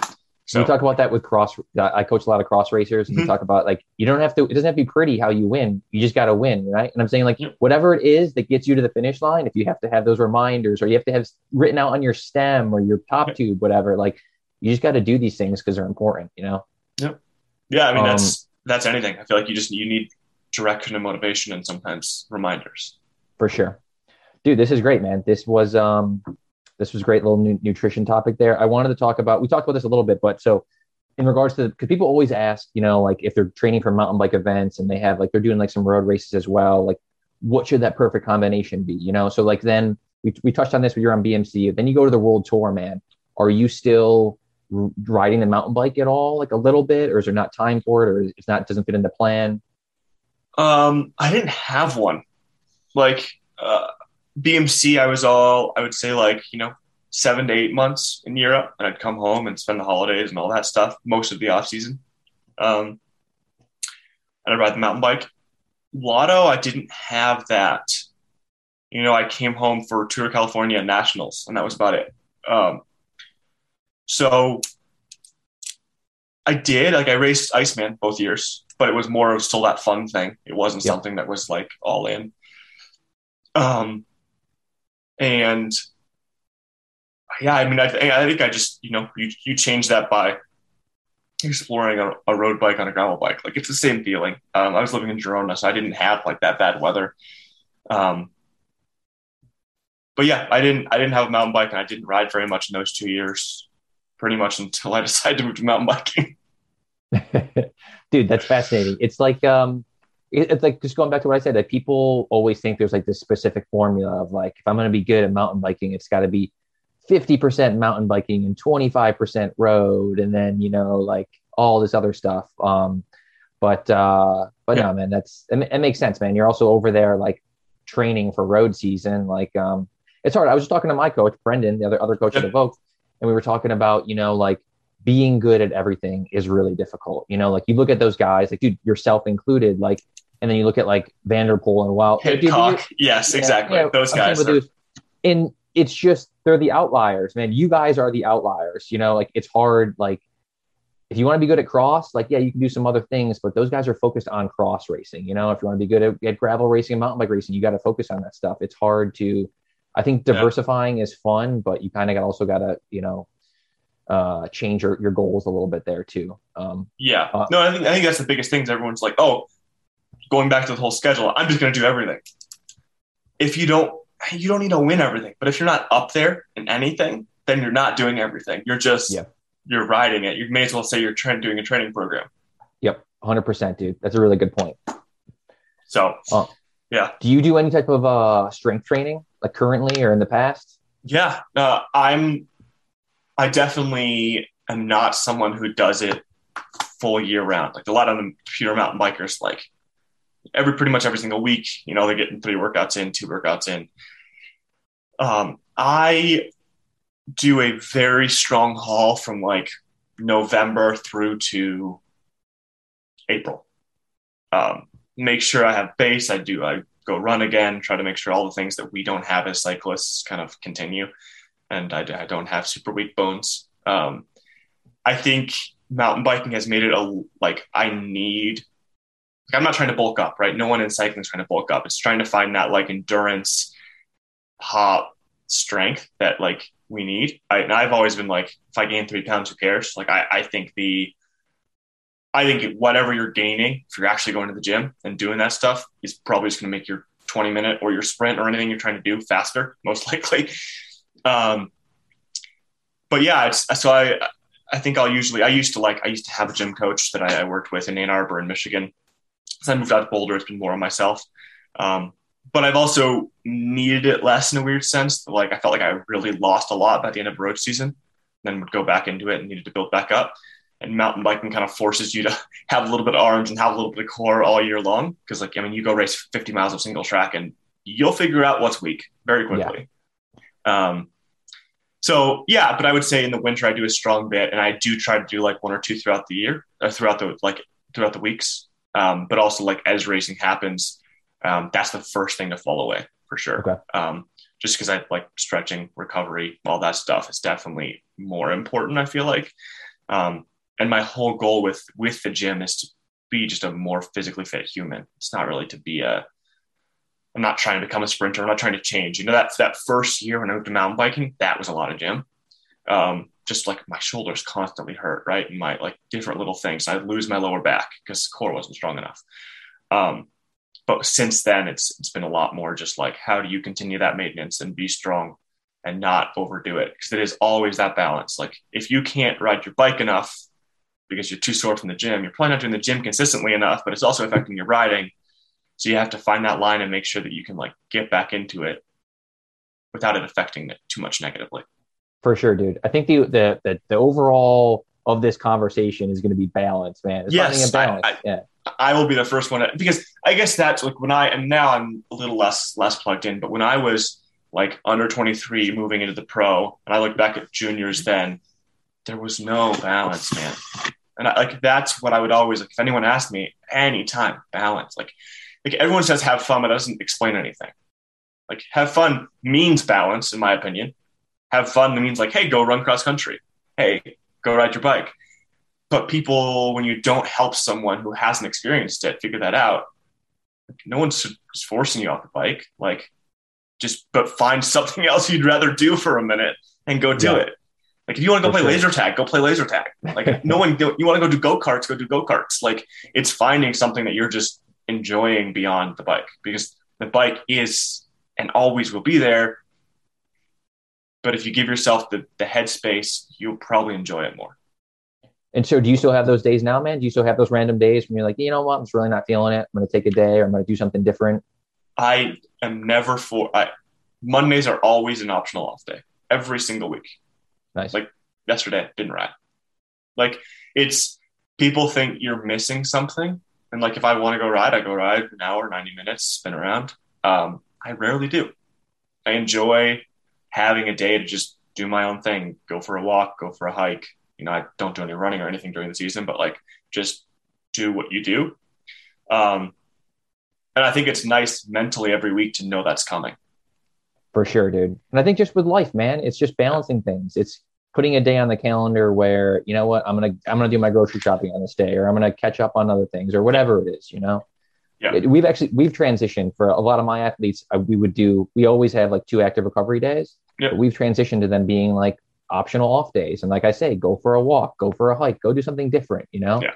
So we talk about that with cross. I coach a lot of cross racers, and Mhm. we talk about like you don't have to. It doesn't have to be pretty how you win. You just got to win, right? And I'm saying like Yep. whatever it is that gets you to the finish line. If you have to have those reminders, or you have to have written out on your stem or your top Yep. tube, whatever. Like you just got to do these things because they're important. You know. Yep. Yeah, I mean Um, that's that's anything. I feel like you just you need direction and motivation and sometimes reminders. for sure. Dude this is great man. This was um this was great little nu- nutrition topic there. I wanted to talk about we talked about this a little bit but so in regards to because people always ask you know like if they're training for mountain bike events and they have like they're doing like some road races as well like what should that perfect combination be you know? So like then we, we touched on this when you're on bmc then you go to the world tour man. Are you still riding the mountain bike at all like a little bit or is there not time for it or it's not doesn't fit in the plan Um, I didn't have one. Like uh, BMC, I was all I would say like you know seven to eight months in Europe, and I'd come home and spend the holidays and all that stuff most of the off season. Um, and I'd ride the mountain bike. Lotto, I didn't have that. You know, I came home for Tour California Nationals, and that was about it. Um, so I did like I raced Iceman both years, but it was more of still that fun thing. It wasn't Yeah. something that was like all in. Um, and yeah, I mean, I, th- I think I just you know you you change that by exploring a, a road bike on a gravel bike. Like it's the same feeling. Um, I was living in Girona, so I didn't have like that bad weather. Um, but yeah, I didn't I didn't have a mountain bike, and I didn't ride very much in those two years. Pretty much until I decided to move to mountain biking. dude that's fascinating it's like um it's like just going back to what i said that people always think there's like this specific formula of like if i'm going to be good at mountain biking it's got to be 50% mountain biking and 25% road and then you know like all this other stuff um but uh but Yeah. no man that's it, it makes sense man you're also over there like training for road season like um it's hard i was just talking to my coach brendan the other other coach at Yeah. evoke and we were talking about you know like being good at everything is really difficult. You know, like you look at those guys, like dude, yourself included, like, and then you look at like Van der Poel and wow, dude, you're- yes, yeah, exactly. yeah, Those I'm guys. Are, and it's just they're the outliers, man. You guys are the outliers. You know, like it's hard. Like if you want to be good at cross, like yeah, you can do some other things, but those guys are focused on cross racing. You know, if you want to be good at, at gravel racing and mountain bike racing, you got to focus on that stuff. It's hard to. I think Yeah. diversifying is fun, but you kind of got also got to you know uh change your, your goals a little bit there too. Um, yeah. Uh, no, I think I think that's the biggest thing. Is everyone's like, oh, going back to the whole schedule, I'm just going to do everything. If you don't, you don't need to win everything. But if you're not up there in anything, then you're not doing everything. You're just Yeah. you're riding it. You may as well say you're tra- doing a training program. Yep, hundred percent, dude. That's a really good point. So yeah. Do you do any type of uh strength training, like currently or in the past? yeah, uh, I'm. I definitely am not someone who does it full year round. Like a lot of the pure mountain bikers, like every pretty much every single week, you know, they're getting three workouts in, two workouts in. Um, I do a very strong haul from like November through to April. Um, make sure I have base. I do. I go run again. Try to make sure all the things that we don't have as cyclists kind of continue, and I, I don't have super weak bones. Um, I think mountain biking has made it a like I need. Like I'm not trying to bulk up, right? No one in cycling is trying to bulk up. It's trying to find that like endurance, pop strength that like we need. I, and I've always been like, if I gain three pounds, who cares? Like I, I think the I think whatever you're gaining, if you're actually going to the gym and doing that stuff, is probably just going to make your 20 minute or your sprint or anything you're trying to do faster, most likely. Um, but yeah, so I, I think I'll usually, I used to like, I used to have a gym coach that I, I worked with in Ann Arbor in Michigan. So I moved out to Boulder, it's been more on myself. Um, but I've also needed it less in a weird sense. Like I felt like I really lost a lot by the end of road season, then would go back into it and needed to build back up and mountain biking kind of forces you to have a little bit of arms and have a little bit of core all year long. Cause like, I mean, you go race 50 miles of single track and you'll figure out what's weak very quickly. Um, so yeah, but I would say in the winter I do a strong bit and I do try to do like one or two throughout the year or throughout the like throughout the weeks. Um, but also like as racing happens, um, that's the first thing to fall away for sure. Okay. Um, just because I like stretching, recovery, all that stuff is definitely more important. I feel like, um, and my whole goal with with the gym is to be just a more physically fit human. It's not really to be a. I'm not trying to become a sprinter. I'm not trying to change. You know that that first year when I went to mountain biking, that was a lot of gym. Um, just like my shoulders constantly hurt, right? And my like different little things. I'd lose my lower back because core wasn't strong enough. Um, but since then it's it's been a lot more just like how do you continue that maintenance and be strong and not overdo it because it is always that balance like if you can't ride your bike enough because you're too sore from the gym. You're probably not doing the gym consistently enough but it's also affecting your riding. So you have to find that line and make sure that you can like get back into it without it affecting it too much negatively. For sure dude. I think the the the, the overall of this conversation is going to be balance man. It's yes, balance I, I, yeah. I will be the first one to, because I guess that's like when I and now I'm a little less less plugged in, but when I was like under 23 moving into the pro and I look back at juniors then there was no balance, man. And I, like that's what I would always like if anyone asked me anytime balance like like everyone says have fun but doesn't explain anything. Like have fun means balance in my opinion. Have fun means like hey go run cross country. Hey, go ride your bike but people when you don't help someone who hasn't experienced it figure that out no one's forcing you off the bike like just but find something else you'd rather do for a minute and go do yeah. it like if you want to go play sure. laser tag go play laser tag like no one you want to go do go-karts go do go-karts like it's finding something that you're just enjoying beyond the bike because the bike is and always will be there but if you give yourself the, the headspace you'll probably enjoy it more and so, do you still have those days now, man? Do you still have those random days when you're like, you know what, I'm just really not feeling it. I'm going to take a day, or I'm going to do something different. I am never for. I, Mondays are always an optional off day every single week. Nice. Like yesterday, didn't ride. Like it's people think you're missing something, and like if I want to go ride, I go ride an hour, ninety minutes, spin around. Um, I rarely do. I enjoy having a day to just do my own thing, go for a walk, go for a hike, you know, I don't do any running or anything during the season, but like just do what you do. Um, and I think it's nice mentally every week to know that's coming. For sure, dude. And I think just with life, man, it's just balancing things. It's putting a day on the calendar where, you know what, I'm gonna I'm gonna do my grocery shopping on this day, or I'm gonna catch up on other things, or whatever it is, you know. Yeah. It, we've actually we've transitioned for a lot of my athletes. Uh, we would do we always have like two active recovery days. Yeah. we've transitioned to them being like optional off days. And like I say, go for a walk, go for a hike, go do something different, you know? Yeah.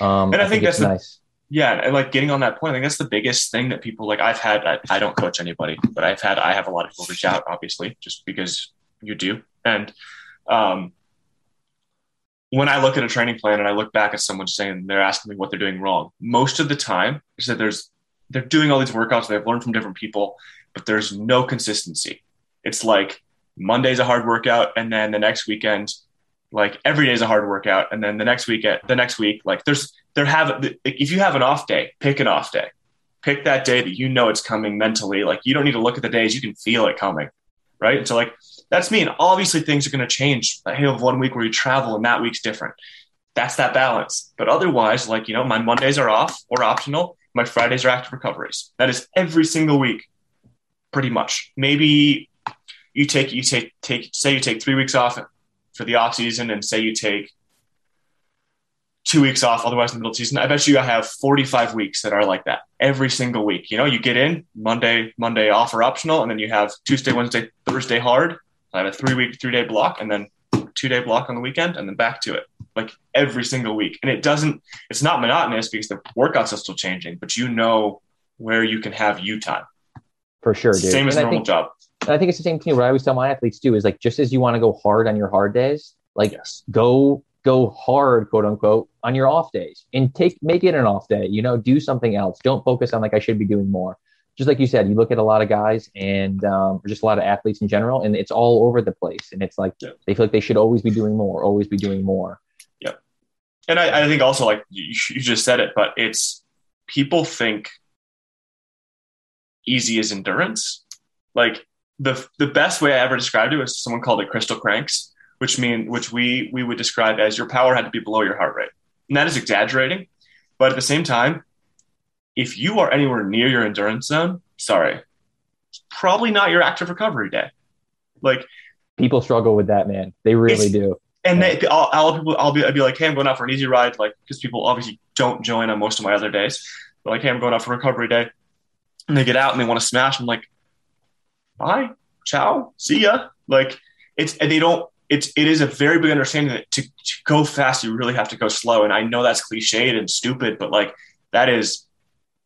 Um, and I, I think, think, that's the, nice. Yeah. And like getting on that point, I think that's the biggest thing that people like I've had, I, I don't coach anybody, but I've had, I have a lot of people reach out, obviously, just because you do. And, um, when I look at a training plan and I look back at someone saying they're asking me what they're doing wrong, most of the time is that there's they're doing all these workouts they've learned from different people, but there's no consistency. It's like Monday's a hard workout, and then the next weekend, like every day is a hard workout, and then the next week, the next week, like there's there have if you have an off day, pick an off day, pick that day that you know it's coming mentally. Like you don't need to look at the days, you can feel it coming, right? And so like that's me, and obviously things are going to change. I have one week where you travel, and that week's different. That's that balance. But otherwise, like you know, my Mondays are off or optional. My Fridays are active recoveries. That is every single week, pretty much. Maybe you take you take take say you take three weeks off for the off season, and say you take two weeks off otherwise in the middle of the season. I bet you I have 45 weeks that are like that every single week. You know, you get in Monday, Monday off or optional, and then you have Tuesday, Wednesday, Thursday hard. I have a three week, three day block, and then two day block on the weekend, and then back to it like every single week. And it doesn't, it's not monotonous because the workouts are still changing, but you know where you can have you time. For sure, dude. Same as a normal think, job. And I think it's the same thing. What I always tell my athletes too is like, just as you want to go hard on your hard days, like yes. go go hard, quote unquote, on your off days and take make it an off day. You know, do something else. Don't focus on like I should be doing more. Just like you said, you look at a lot of guys and um, just a lot of athletes in general, and it's all over the place. And it's like yeah. they feel like they should always be doing more, always be doing more. Yeah, and I, I think also like you, you just said it, but it's people think easy is endurance. Like the the best way I ever described it was someone called it crystal cranks, which mean which we we would describe as your power had to be below your heart rate, and that is exaggerating. But at the same time, if you are anywhere near your endurance zone, sorry, it's probably not your active recovery day. Like people struggle with that, man. They really do. And yeah. they, I'll, I'll, I'll, be, I'll be like, hey, I'm going out for an easy ride, like because people obviously don't join on most of my other days. They're like, hey, I'm going out for recovery day, and they get out and they want to smash. I'm like, bye, ciao, see ya. Like it's and they don't. It's it is a very big understanding that to, to go fast, you really have to go slow. And I know that's cliched and stupid, but like that is,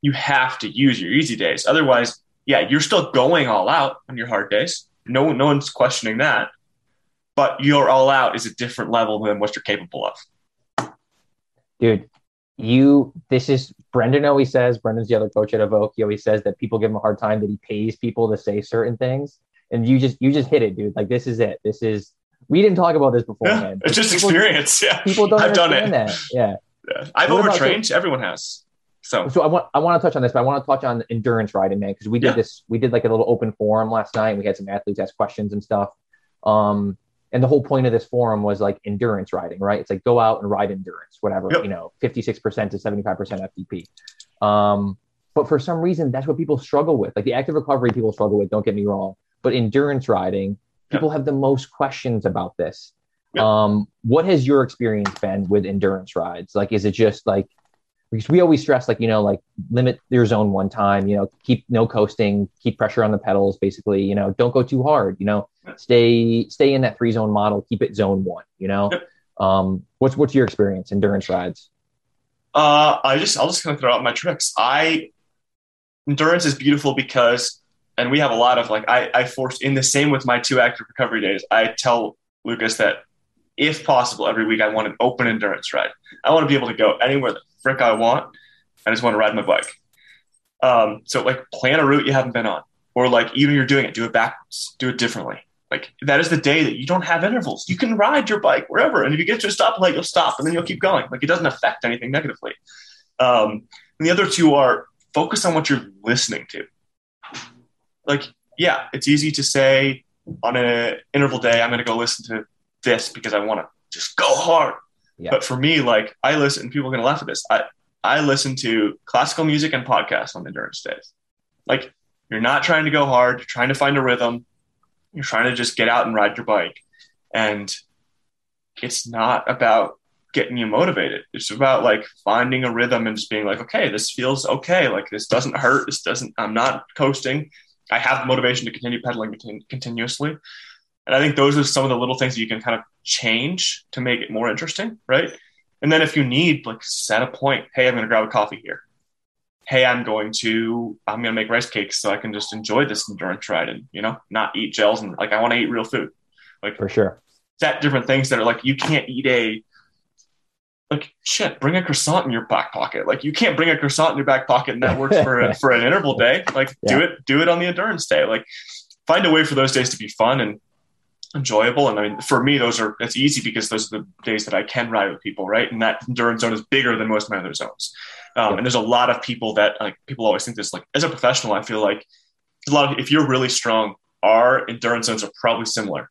you have to use your easy days. Otherwise, yeah, you're still going all out on your hard days. No, no one's questioning that. But your all out is a different level than what you're capable of. Dude, you this is Brendan always says, Brendan's the other coach at Evoke. He always says that people give him a hard time that he pays people to say certain things. And you just you just hit it, dude. Like this is it. This is we didn't talk about this before, yeah, man. It's just people, experience. Yeah. People don't I've done it. that. Yeah. yeah. I've what overtrained. About, Everyone has. So so I want I want to touch on this, but I want to touch on endurance riding, man, because we did yeah. this, we did like a little open forum last night. we had some athletes ask questions and stuff. Um, and the whole point of this forum was like endurance riding, right? It's like go out and ride endurance, whatever, yep. you know, 56% to 75% FTP. Um, but for some reason, that's what people struggle with. Like the active recovery people struggle with, don't get me wrong. But endurance riding, people yep. have the most questions about this. Yep. Um, what has your experience been with endurance rides? Like, is it just like because we always stress like you know like limit your zone one time you know keep no coasting keep pressure on the pedals basically you know don't go too hard you know stay stay in that three zone model keep it zone one you know yep. um what's what's your experience endurance rides uh i just i'll just kind of throw out my tricks i endurance is beautiful because and we have a lot of like i i force in the same with my two active recovery days i tell lucas that if possible every week i want an open endurance ride i want to be able to go anywhere the frick i want i just want to ride my bike um so like plan a route you haven't been on or like even you're doing it do it backwards do it differently like that is the day that you don't have intervals. You can ride your bike wherever, and if you get to a stoplight, you'll stop, and then you'll keep going. Like it doesn't affect anything negatively. Um, and the other two are focus on what you're listening to. Like, yeah, it's easy to say on an interval day, I'm going to go listen to this because I want to just go hard. Yeah. But for me, like I listen, people are going to laugh at this. I I listen to classical music and podcasts on endurance days. Like you're not trying to go hard, you're trying to find a rhythm you're trying to just get out and ride your bike. And it's not about getting you motivated. It's about like finding a rhythm and just being like, okay, this feels okay. Like this doesn't hurt. This doesn't, I'm not coasting. I have the motivation to continue pedaling continuously. And I think those are some of the little things that you can kind of change to make it more interesting. Right. And then if you need, like, set a point, hey, I'm going to grab a coffee here hey, I'm going to I'm going to make rice cakes so I can just enjoy this endurance ride and you know not eat gels and like I want to eat real food. Like for sure, set different things that are like you can't eat a like shit. Bring a croissant in your back pocket. Like you can't bring a croissant in your back pocket and that works for a, for an interval day. Like yeah. do it do it on the endurance day. Like find a way for those days to be fun and enjoyable. And I mean, for me, those are it's easy because those are the days that I can ride with people, right? And that endurance zone is bigger than most of my other zones. Um, and there's a lot of people that like people always think this like as a professional, I feel like a lot of if you're really strong, our endurance zones are probably similar.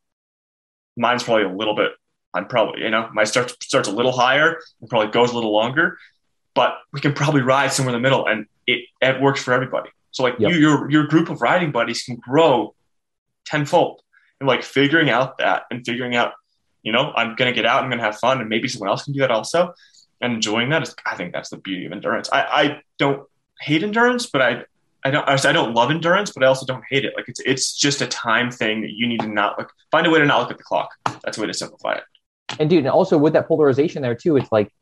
Mine's probably a little bit. I'm probably you know my start starts a little higher and probably goes a little longer, but we can probably ride somewhere in the middle, and it it works for everybody. So like yep. you, your your group of riding buddies can grow tenfold, and like figuring out that and figuring out, you know, I'm gonna get out, I'm gonna have fun, and maybe someone else can do that also and enjoying that is I think that's the beauty of endurance. I, I don't hate endurance, but I I don't I don't love endurance, but I also don't hate it. Like it's it's just a time thing that you need to not look find a way to not look at the clock. That's a way to simplify it. And dude, and also with that polarization there too, it's like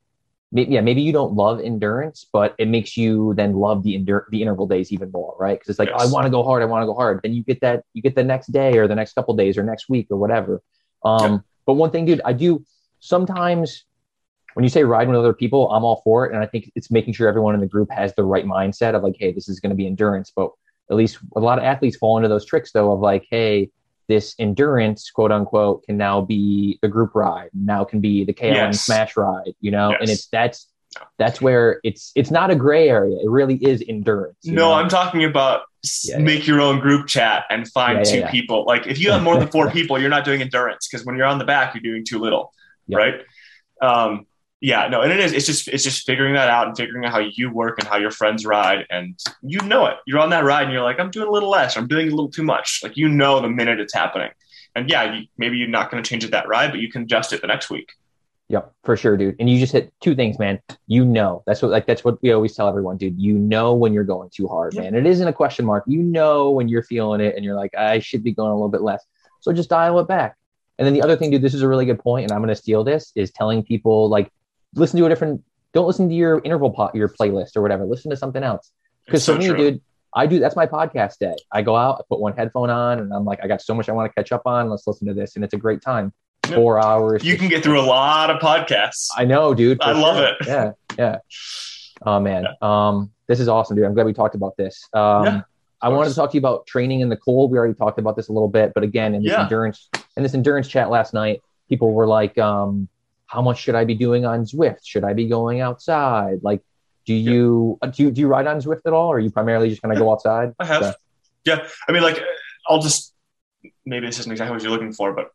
maybe, yeah, maybe you don't love endurance, but it makes you then love the endur- the interval days even more, right? Because it's like yes. oh, I want to go hard, I want to go hard. Then you get that you get the next day or the next couple days or next week or whatever. Um, yeah. But one thing, dude, I do sometimes when you say ride with other people, I'm all for it. And I think it's making sure everyone in the group has the right mindset of like, hey, this is going to be endurance. But at least a lot of athletes fall into those tricks though of like, hey, this endurance, quote unquote, can now be the group ride. Now can be the KLM yes. smash ride, you know? Yes. And it's that's that's where it's it's not a gray area. It really is endurance. No, know? I'm talking about yeah, make yeah. your own group chat and find yeah, two people. Like if you have more than four people, you're not doing endurance because when you're on the back, you're doing too little, right? Um, yeah, no, and it is. It's just it's just figuring that out and figuring out how you work and how your friends ride, and you know it. You're on that ride, and you're like, I'm doing a little less. I'm doing a little too much. Like you know the minute it's happening, and yeah, you, maybe you're not going to change it that ride, but you can adjust it the next week. Yep, for sure, dude. And you just hit two things, man. You know, that's what like that's what we always tell everyone, dude. You know when you're going too hard, Yep. man. It isn't a question mark. You know when you're feeling it, and you're like, I should be going a little bit less. So just dial it back. And then the other thing, dude, this is a really good point, and I'm going to steal this is telling people like, listen to a different. Don't listen to your interval pot, your playlist or whatever. Listen to something else. Because so for me, true. dude, I do. That's my podcast day. I go out, I put one headphone on, and I'm like, I got so much I want to catch up on. Let's listen to this, and it's a great time. Yep. Four hours. you can get through a lot of podcasts. I know, dude. I for love it. Yeah, yeah. Oh man, um, this is awesome, dude. I'm glad we talked about this. Um, Yeah, I wanted to talk to you about training in the cold. We already talked about this a little bit, but again, in this Yeah. endurance, in this endurance chat last night, people were like, um, "How much should I be doing on Zwift? Should I be going outside? Like, do you uh, do you, do you ride on Zwift at all, or are you primarily just gonna go outside?" I have. Okay. Yeah. I mean, like, I'll just, maybe this isn't exactly what you're looking for, but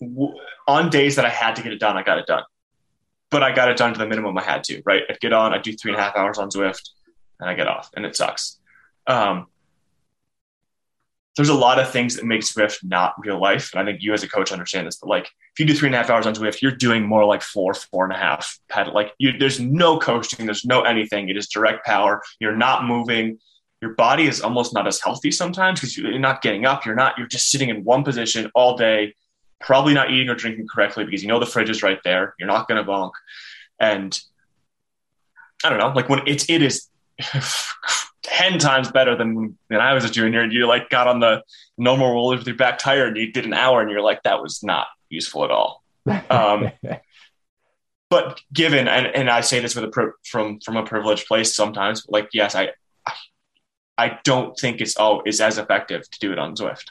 w- on days that I had to get it done, I got it done. But I got it done to the minimum I had to, right? I'd get on, I'd do three and a half hours on Zwift, and I get off, and it sucks. Um, there's a lot of things that make Zwift not real life. And I think you as a coach understand this, but like if you do three and a half hours on Zwift, you're doing more like four, four and a half pedal. Like you, there's no coasting, there's no anything. It is direct power. You're not moving. Your body is almost not as healthy sometimes because you're not getting up. You're not, you're just sitting in one position all day, probably not eating or drinking correctly because you know the fridge is right there. You're not going to bonk. And I don't know, like when it's, it is 10 times better than when, I was a junior and you like got on the normal roller with your back tire and you did an hour and you're like, that was not useful at all. Um, but given, and, and I say this with a pri- from, from a privileged place sometimes, like, yes, I, I, I don't think it's, oh, is as effective to do it on Zwift.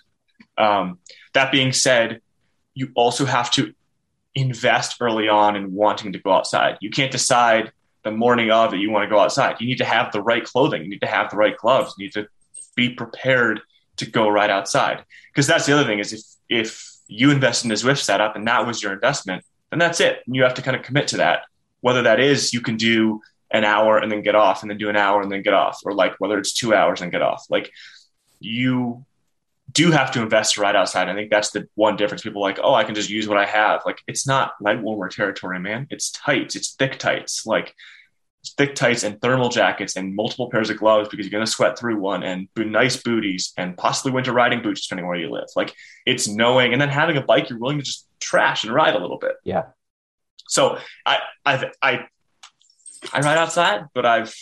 Um, that being said, you also have to invest early on in wanting to go outside. You can't decide the morning of that you want to go outside. You need to have the right clothing. You need to have the right gloves. You need to be prepared to go right outside. Because that's the other thing is if if you invest in the Zwift setup and that was your investment, then that's it. And you have to kind of commit to that. Whether that is you can do an hour and then get off and then do an hour and then get off, or like whether it's two hours and get off. Like you do have to invest right outside. I think that's the one difference. People are like, oh, I can just use what I have. Like it's not leg warmer territory, man. It's tights. It's thick tights. Like thick tights and thermal jackets and multiple pairs of gloves because you're going to sweat through one and nice booties and possibly winter riding boots depending where you live. Like it's knowing and then having a bike you're willing to just trash and ride a little bit. Yeah. So I I I I ride outside, but I've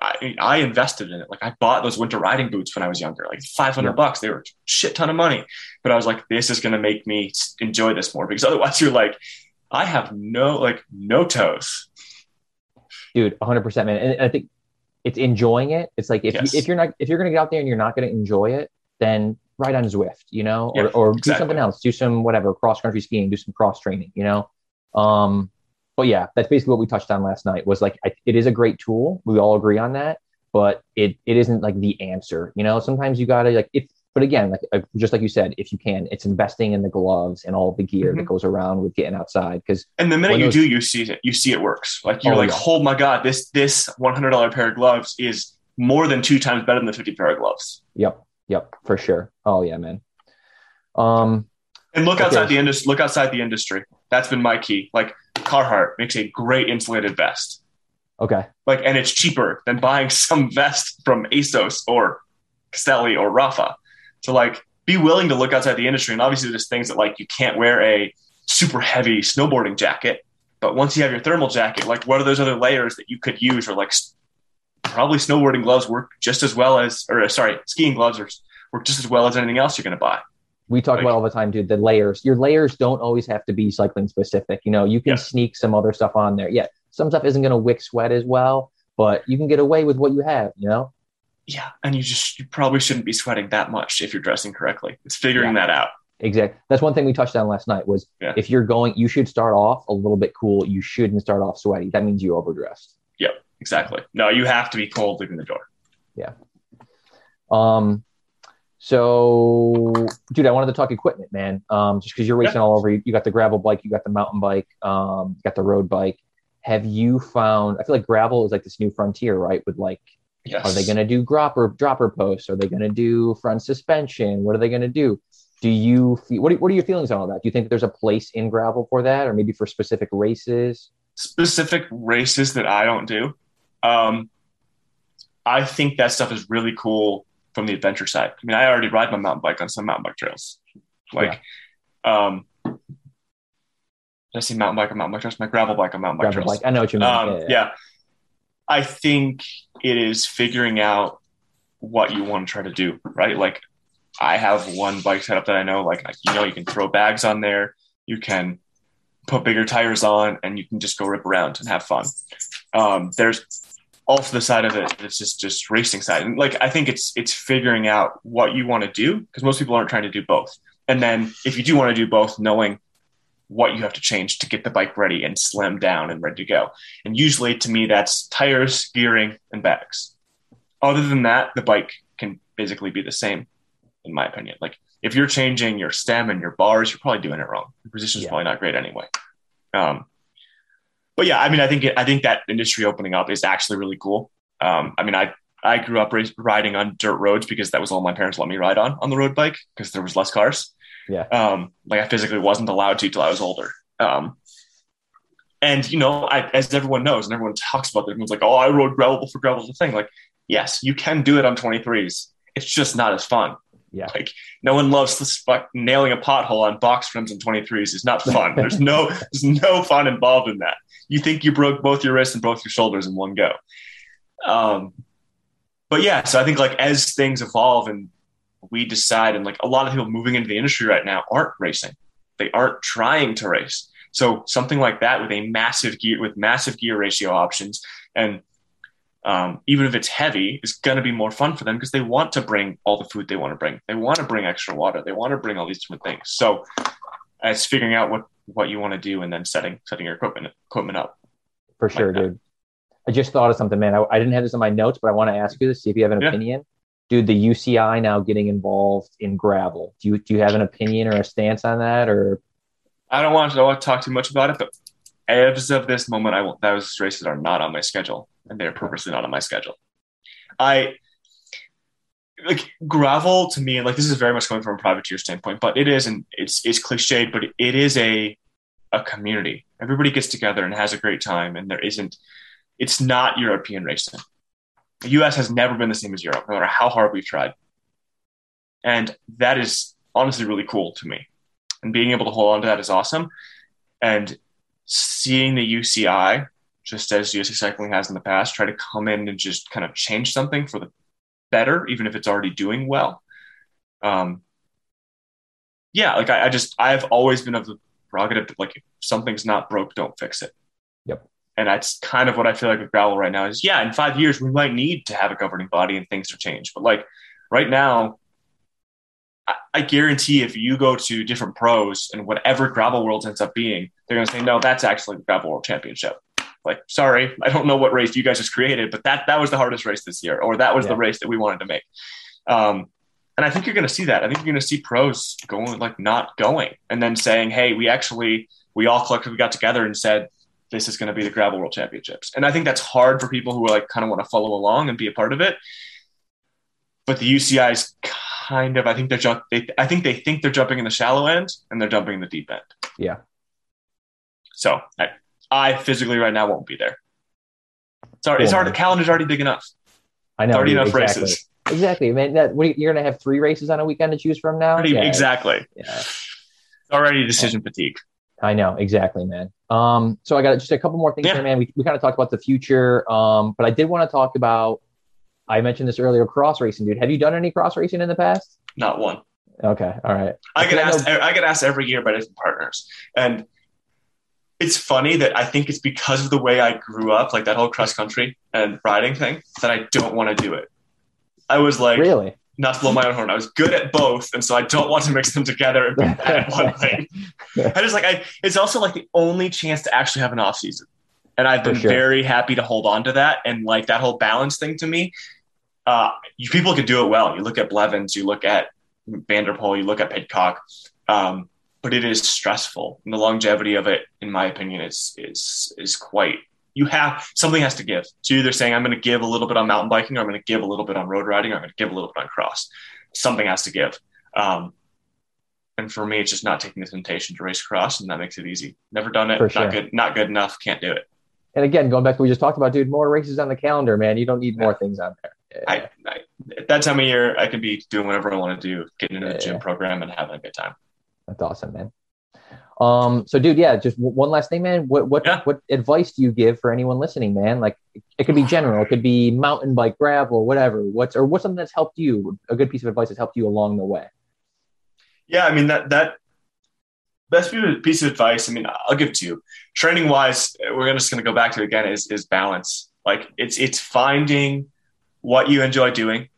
I, I invested in it. Like I bought those winter riding boots when I was younger, like 500 Yeah. bucks. They were a shit ton of money, but I was like, this is going to make me enjoy this more because otherwise you're like, I have no, like no toes. dude 100% man and i think it's enjoying it it's like if, Yes. you, if you're not if you're gonna get out there and you're not gonna enjoy it then ride on zwift you know or, Yeah, or do exactly. something else do some whatever cross country skiing do some cross training you know um but yeah that's basically what we touched on last night was like I, it is a great tool we all agree on that but it it isn't like the answer you know sometimes you gotta like if but again like uh, just like you said if you can it's investing in the gloves and all the gear that Mhm. goes around with getting outside because And the minute you those- do, you see it, you see it works. Like you're Oh, like, yeah. oh my God, this, this $100 pair of gloves is more than two times better than the 50 pair of gloves. yep yep for sure oh yeah man um And look Okay. outside the industry. Look outside the industry. That's been my key. Like Carhartt makes a great insulated vest. okay Like, and it's cheaper than buying some vest from Assos or Castelli or Rapha. So like, be willing to look outside the industry. And obviously, there's things that like you can't wear a super heavy snowboarding jacket. But once you have your thermal jacket, like what are those other layers that you could use? Or like, probably snowboarding gloves work just as well as, or sorry, skiing gloves work just as well as anything else you're going to buy. We talk Like- about all the time, dude. The layers. Your layers don't always have to be cycling specific. You know, you can Yeah. sneak some other stuff on there. Yeah, some stuff isn't going to wick sweat as well, but you can get away with what you have. You know. Yeah, and you just you probably shouldn't be sweating that much if you're dressing correctly. It's figuring that out. Exactly. That's one thing we touched on last night. Was Yeah. if you're going, you should start off a little bit cool. You shouldn't start off sweaty. That means you overdressed. Yep, exactly. No, you have to be cold leaving the door. Yeah. Um, so, dude, I wanted to talk equipment, man. Um, just because you're racing all over, you, you got the gravel bike, you got the mountain bike, um, you got the road bike. have you found? I feel like gravel is like this new frontier, right? With like, Yes. are they going to do dropper dropper posts? Are they going to do front suspension? What are they going to do? Do you feel, what? Are, what are your feelings on all that? Do you think there's a place in gravel for that, or maybe for specific races? specific races that I don't do. Um, I think that stuff is really cool from the adventure side. I mean, I already ride my mountain bike on some mountain bike trails. Like, um, did I say mountain bike on mountain bike trails? My gravel bike on mountain bike Gravel trails. bike. I know what you mean. Um, yeah, yeah. yeah. I think it is figuring out what you want to try to do, right? Like, I have one bike setup that I know, like, you know, you can throw bags on there, you can put bigger tires on, and you can just go rip around and have fun. Um, there's also the side of it that's just just racing side, and like I think it's it's figuring out what you want to do because most people aren't trying to do both. And then if you do want to do both, knowing what you have to change to get the bike ready and slim down and ready to go. And usually to me, that's tires, gearing, and bags. Other than that, the bike can basically be the same, in my opinion. Like if you're changing your stem and your bars, you're probably doing it wrong. Your position's Yeah. probably not great anyway. Um, but yeah, I mean, I think I think that industry opening up is actually really cool. Um, I mean, I I grew up riding on dirt roads because that was all my parents let me ride on on the road bike because there was less cars. Yeah. Um, like I physically wasn't allowed to till I was older. Um, and you know, I, as everyone knows, and everyone talks about it, everyone's like, "Oh, I rode gravel for gravel's a thing." Like, yes, you can do it on 23s. It's just not as fun. Yeah. Like, no one loves this fuck nailing a pothole on box rims and 23s. Is not fun. There's no, there's no fun involved in that. You think you broke both your wrists and both your shoulders in one go. Um, but yeah, so I think like as things evolve and we decide, and like a lot of people moving into the industry right now aren't racing. They aren't trying to race. So something like that with a massive gear with massive gear ratio options and um, even if it's heavy, is going to be more fun for them because they want to bring all the food they want to bring. They want to bring extra water. They want to bring all these different things. So it's figuring out what what you want to do and then setting setting your equipment equipment up. For sure, that. dude. I just thought of something, man. I, I didn't have this in my notes, but I want to ask you this, see if you have an Yeah. opinion. Dude, the UCI now getting involved in gravel. Do you do you have an opinion or a stance on that? Or I don't want to, I don't want to talk too much about it, but as of this moment, I will, those races are not on my schedule, and they're purposely not on my schedule. I like gravel to me, like this is very much coming from a privateer standpoint, but it is, and it's it's cliched, but it is a a community. Everybody gets together and has a great time, and there isn't. It's not European racing. The U.S. has never been the same as Europe, no matter how hard we've tried, and that is honestly really cool to me. And being able to hold on to that is awesome. And seeing the UCI, just as USA Cycling has in the past, try to come in and just kind of change something for the better, even if it's already doing well. Um, yeah, like I, I just I've always been of the prerogative that like if something's not broke, don't fix it. Yep. And that's kind of what I feel like with gravel right now is yeah, in five years we might need to have a governing body and things to change. But like right now, I, I guarantee if you go to different pros and whatever gravel world ends up being, they're gonna say, no, that's actually the gravel world championship. Like, sorry, I don't know what race you guys just created, but that that was the hardest race this year, or that was Yeah. the race that we wanted to make. Um, and I think you're going to see that. I think you're going to see pros going like not going, and then saying, "Hey, we actually we all collectively got together and said this is going to be the gravel world championships." And I think that's hard for people who are like kind of want to follow along and be a part of it. But the UCI is kind of, I think they're jump. They, I think they think they're jumping in the shallow end and they're jumping in the deep end. Yeah. So I, I physically right now won't be there. Sorry, it's Cool, hard. The calendar's already big enough. I know It's already enough exactly. races. Exactly, man. That, what, you- you're gonna have three races on a weekend to choose from now. Already, Yeah, Exactly. Yeah. It's already decision fatigue. I know exactly, man. Um, so I got just a couple more things Yeah. here, man. We, we kind of talked about the future, um, but I did want to talk about. I mentioned this earlier, cross racing, dude. Have you done any cross racing in the past? Not one. Okay, all right. I get I know- asked. I get asked every year by different partners, and it's funny that I think it's because of the way I grew up, like that whole cross country and riding thing, that I don't want to do it. I was like, really? not to blow my own horn. I was good at both, and so I don't want to mix them together and be bad at one thing. I just like I. It's also like the only chance to actually have an off season, and I've been sure. very happy to hold on to that. And like that whole balance thing to me, uh, you people can do it well. You look at Blevins, you look at Van der Poel, you look at Pidcock, um, but it is stressful, and the longevity of it, in my opinion, is is is quite you have something has to give. So you're either saying I'm going to give a little bit on mountain biking, or I'm going to give a little bit on road riding, or I'm going to give a little bit on cross. Something has to give. Um, and for me, it's just not taking the temptation to race cross, and that makes it easy. Never done it. Sure. Not good. Not good enough. Can't do it. And again, going back to what we just talked about, dude, more races on the calendar, man. You don't need more things on there. Yeah. I, I, at that time of year, I could be doing whatever I want to do, getting into the gym program and having a good time. That's awesome, man. Um, so dude, yeah, just w- one last thing, man. What what yeah. what advice do you give for anyone listening, man? Like it could be general, it could be mountain bike, gravel, whatever. What's or what's something that's helped you? A good piece of advice that's helped you along the way. Yeah, I mean that that best piece of advice. I mean, I'll give it to you. Training wise, we're just going to go back to it again. Is is balance. Like it's it's finding what you enjoy doing,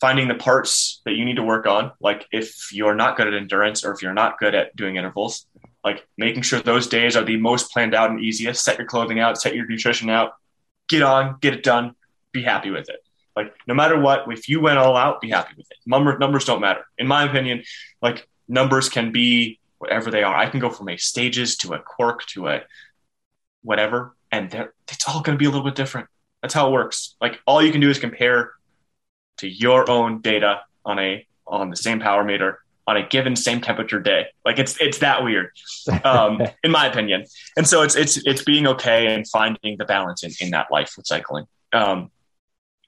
finding the parts that you need to work on. Like if you're not good at endurance or if you're not good at doing intervals, like making sure those days are the most planned out and easiest. Set your clothing out, set your nutrition out, get on, get it done, be happy with it. Like no matter what, if you went all out, be happy with it. Number, numbers don't matter. In my opinion, like numbers can be whatever they are. I can go from a stages to a Quarq to a whatever, and it's all going to be a little bit different. That's how it works. Like all you can do is compare to your own data on a on the same power meter on a given same temperature day. Like it's it's that weird, um, in my opinion. And so it's it's it's being okay and finding the balance in, in that life with cycling. Um,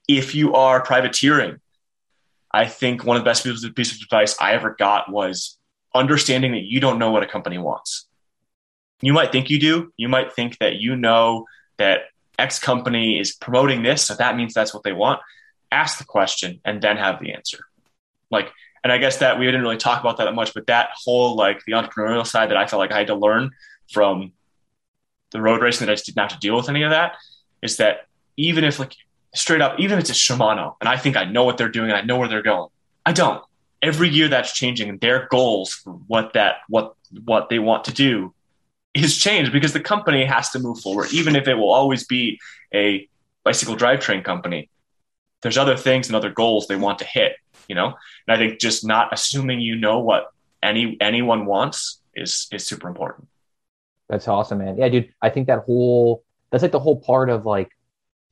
if you are privateering, I think one of the best pieces of advice I ever got was understanding that you don't know what a company wants. You might think you do. You might think that you know that X company is promoting this, so that means that's what they want. Ask the question and then have the answer. Like, and I guess that we didn't really talk about that much, but that whole like the entrepreneurial side that I felt like I had to learn from the road racing that I just didn't have to deal with any of that is that even if like straight up, even if it's a Shimano and I think I know what they're doing and I know where they're going, I don't every year that's changing and their goals for what that what what they want to do is changed because the company has to move forward even if it will always be a bicycle drivetrain company there's other things and other goals they want to hit you know? And i think just not assuming you know what any anyone wants is is super important. That's awesome man. Yeah dude i think that whole that's like the whole part of like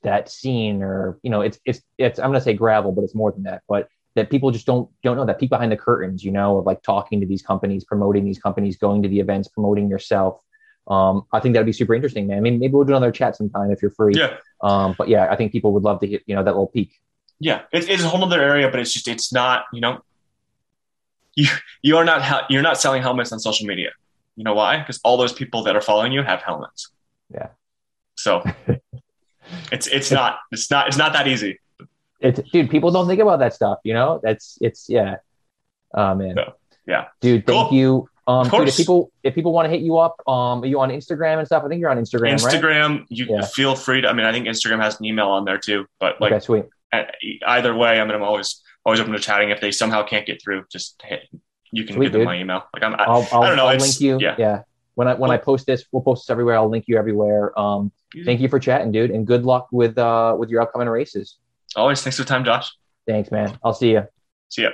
that scene or you know it's it's it's i'm gonna say gravel but it's more than that but that people just don't don't know that peek behind the curtains you know of like talking to these companies promoting these companies going to the events promoting yourself um, i think that'd be super interesting man i mean maybe we'll do another chat sometime if you're free yeah um, but yeah i think people would love to hit you know that little peek yeah it's, it's a whole other area but it's just it's not you know you you are not you're not selling helmets on social media you know why because all those people that are following you have helmets yeah so it's it's not it's not it's not that easy it's dude, people don't think about that stuff, you know? That's it's yeah. Oh man. So, yeah. Dude, thank cool. you. Um dude, if people if people want to hit you up, um are you on Instagram and stuff? I think you're on Instagram. Instagram, right? you yeah. feel free to I mean I think Instagram has an email on there too. But like okay, either way, I mean I'm always always open to chatting. If they somehow can't get through, just hit you can sweet, give them dude. my email. Like I'm I, I'll, I'll, I don't know. I'll link you. Yeah. yeah. When I when cool. I post this, we'll post this everywhere. I'll link you everywhere. Um thank you for chatting, dude, and good luck with uh with your upcoming races. Always. Thanks for the time, Josh. Thanks, man. I'll see you. See ya.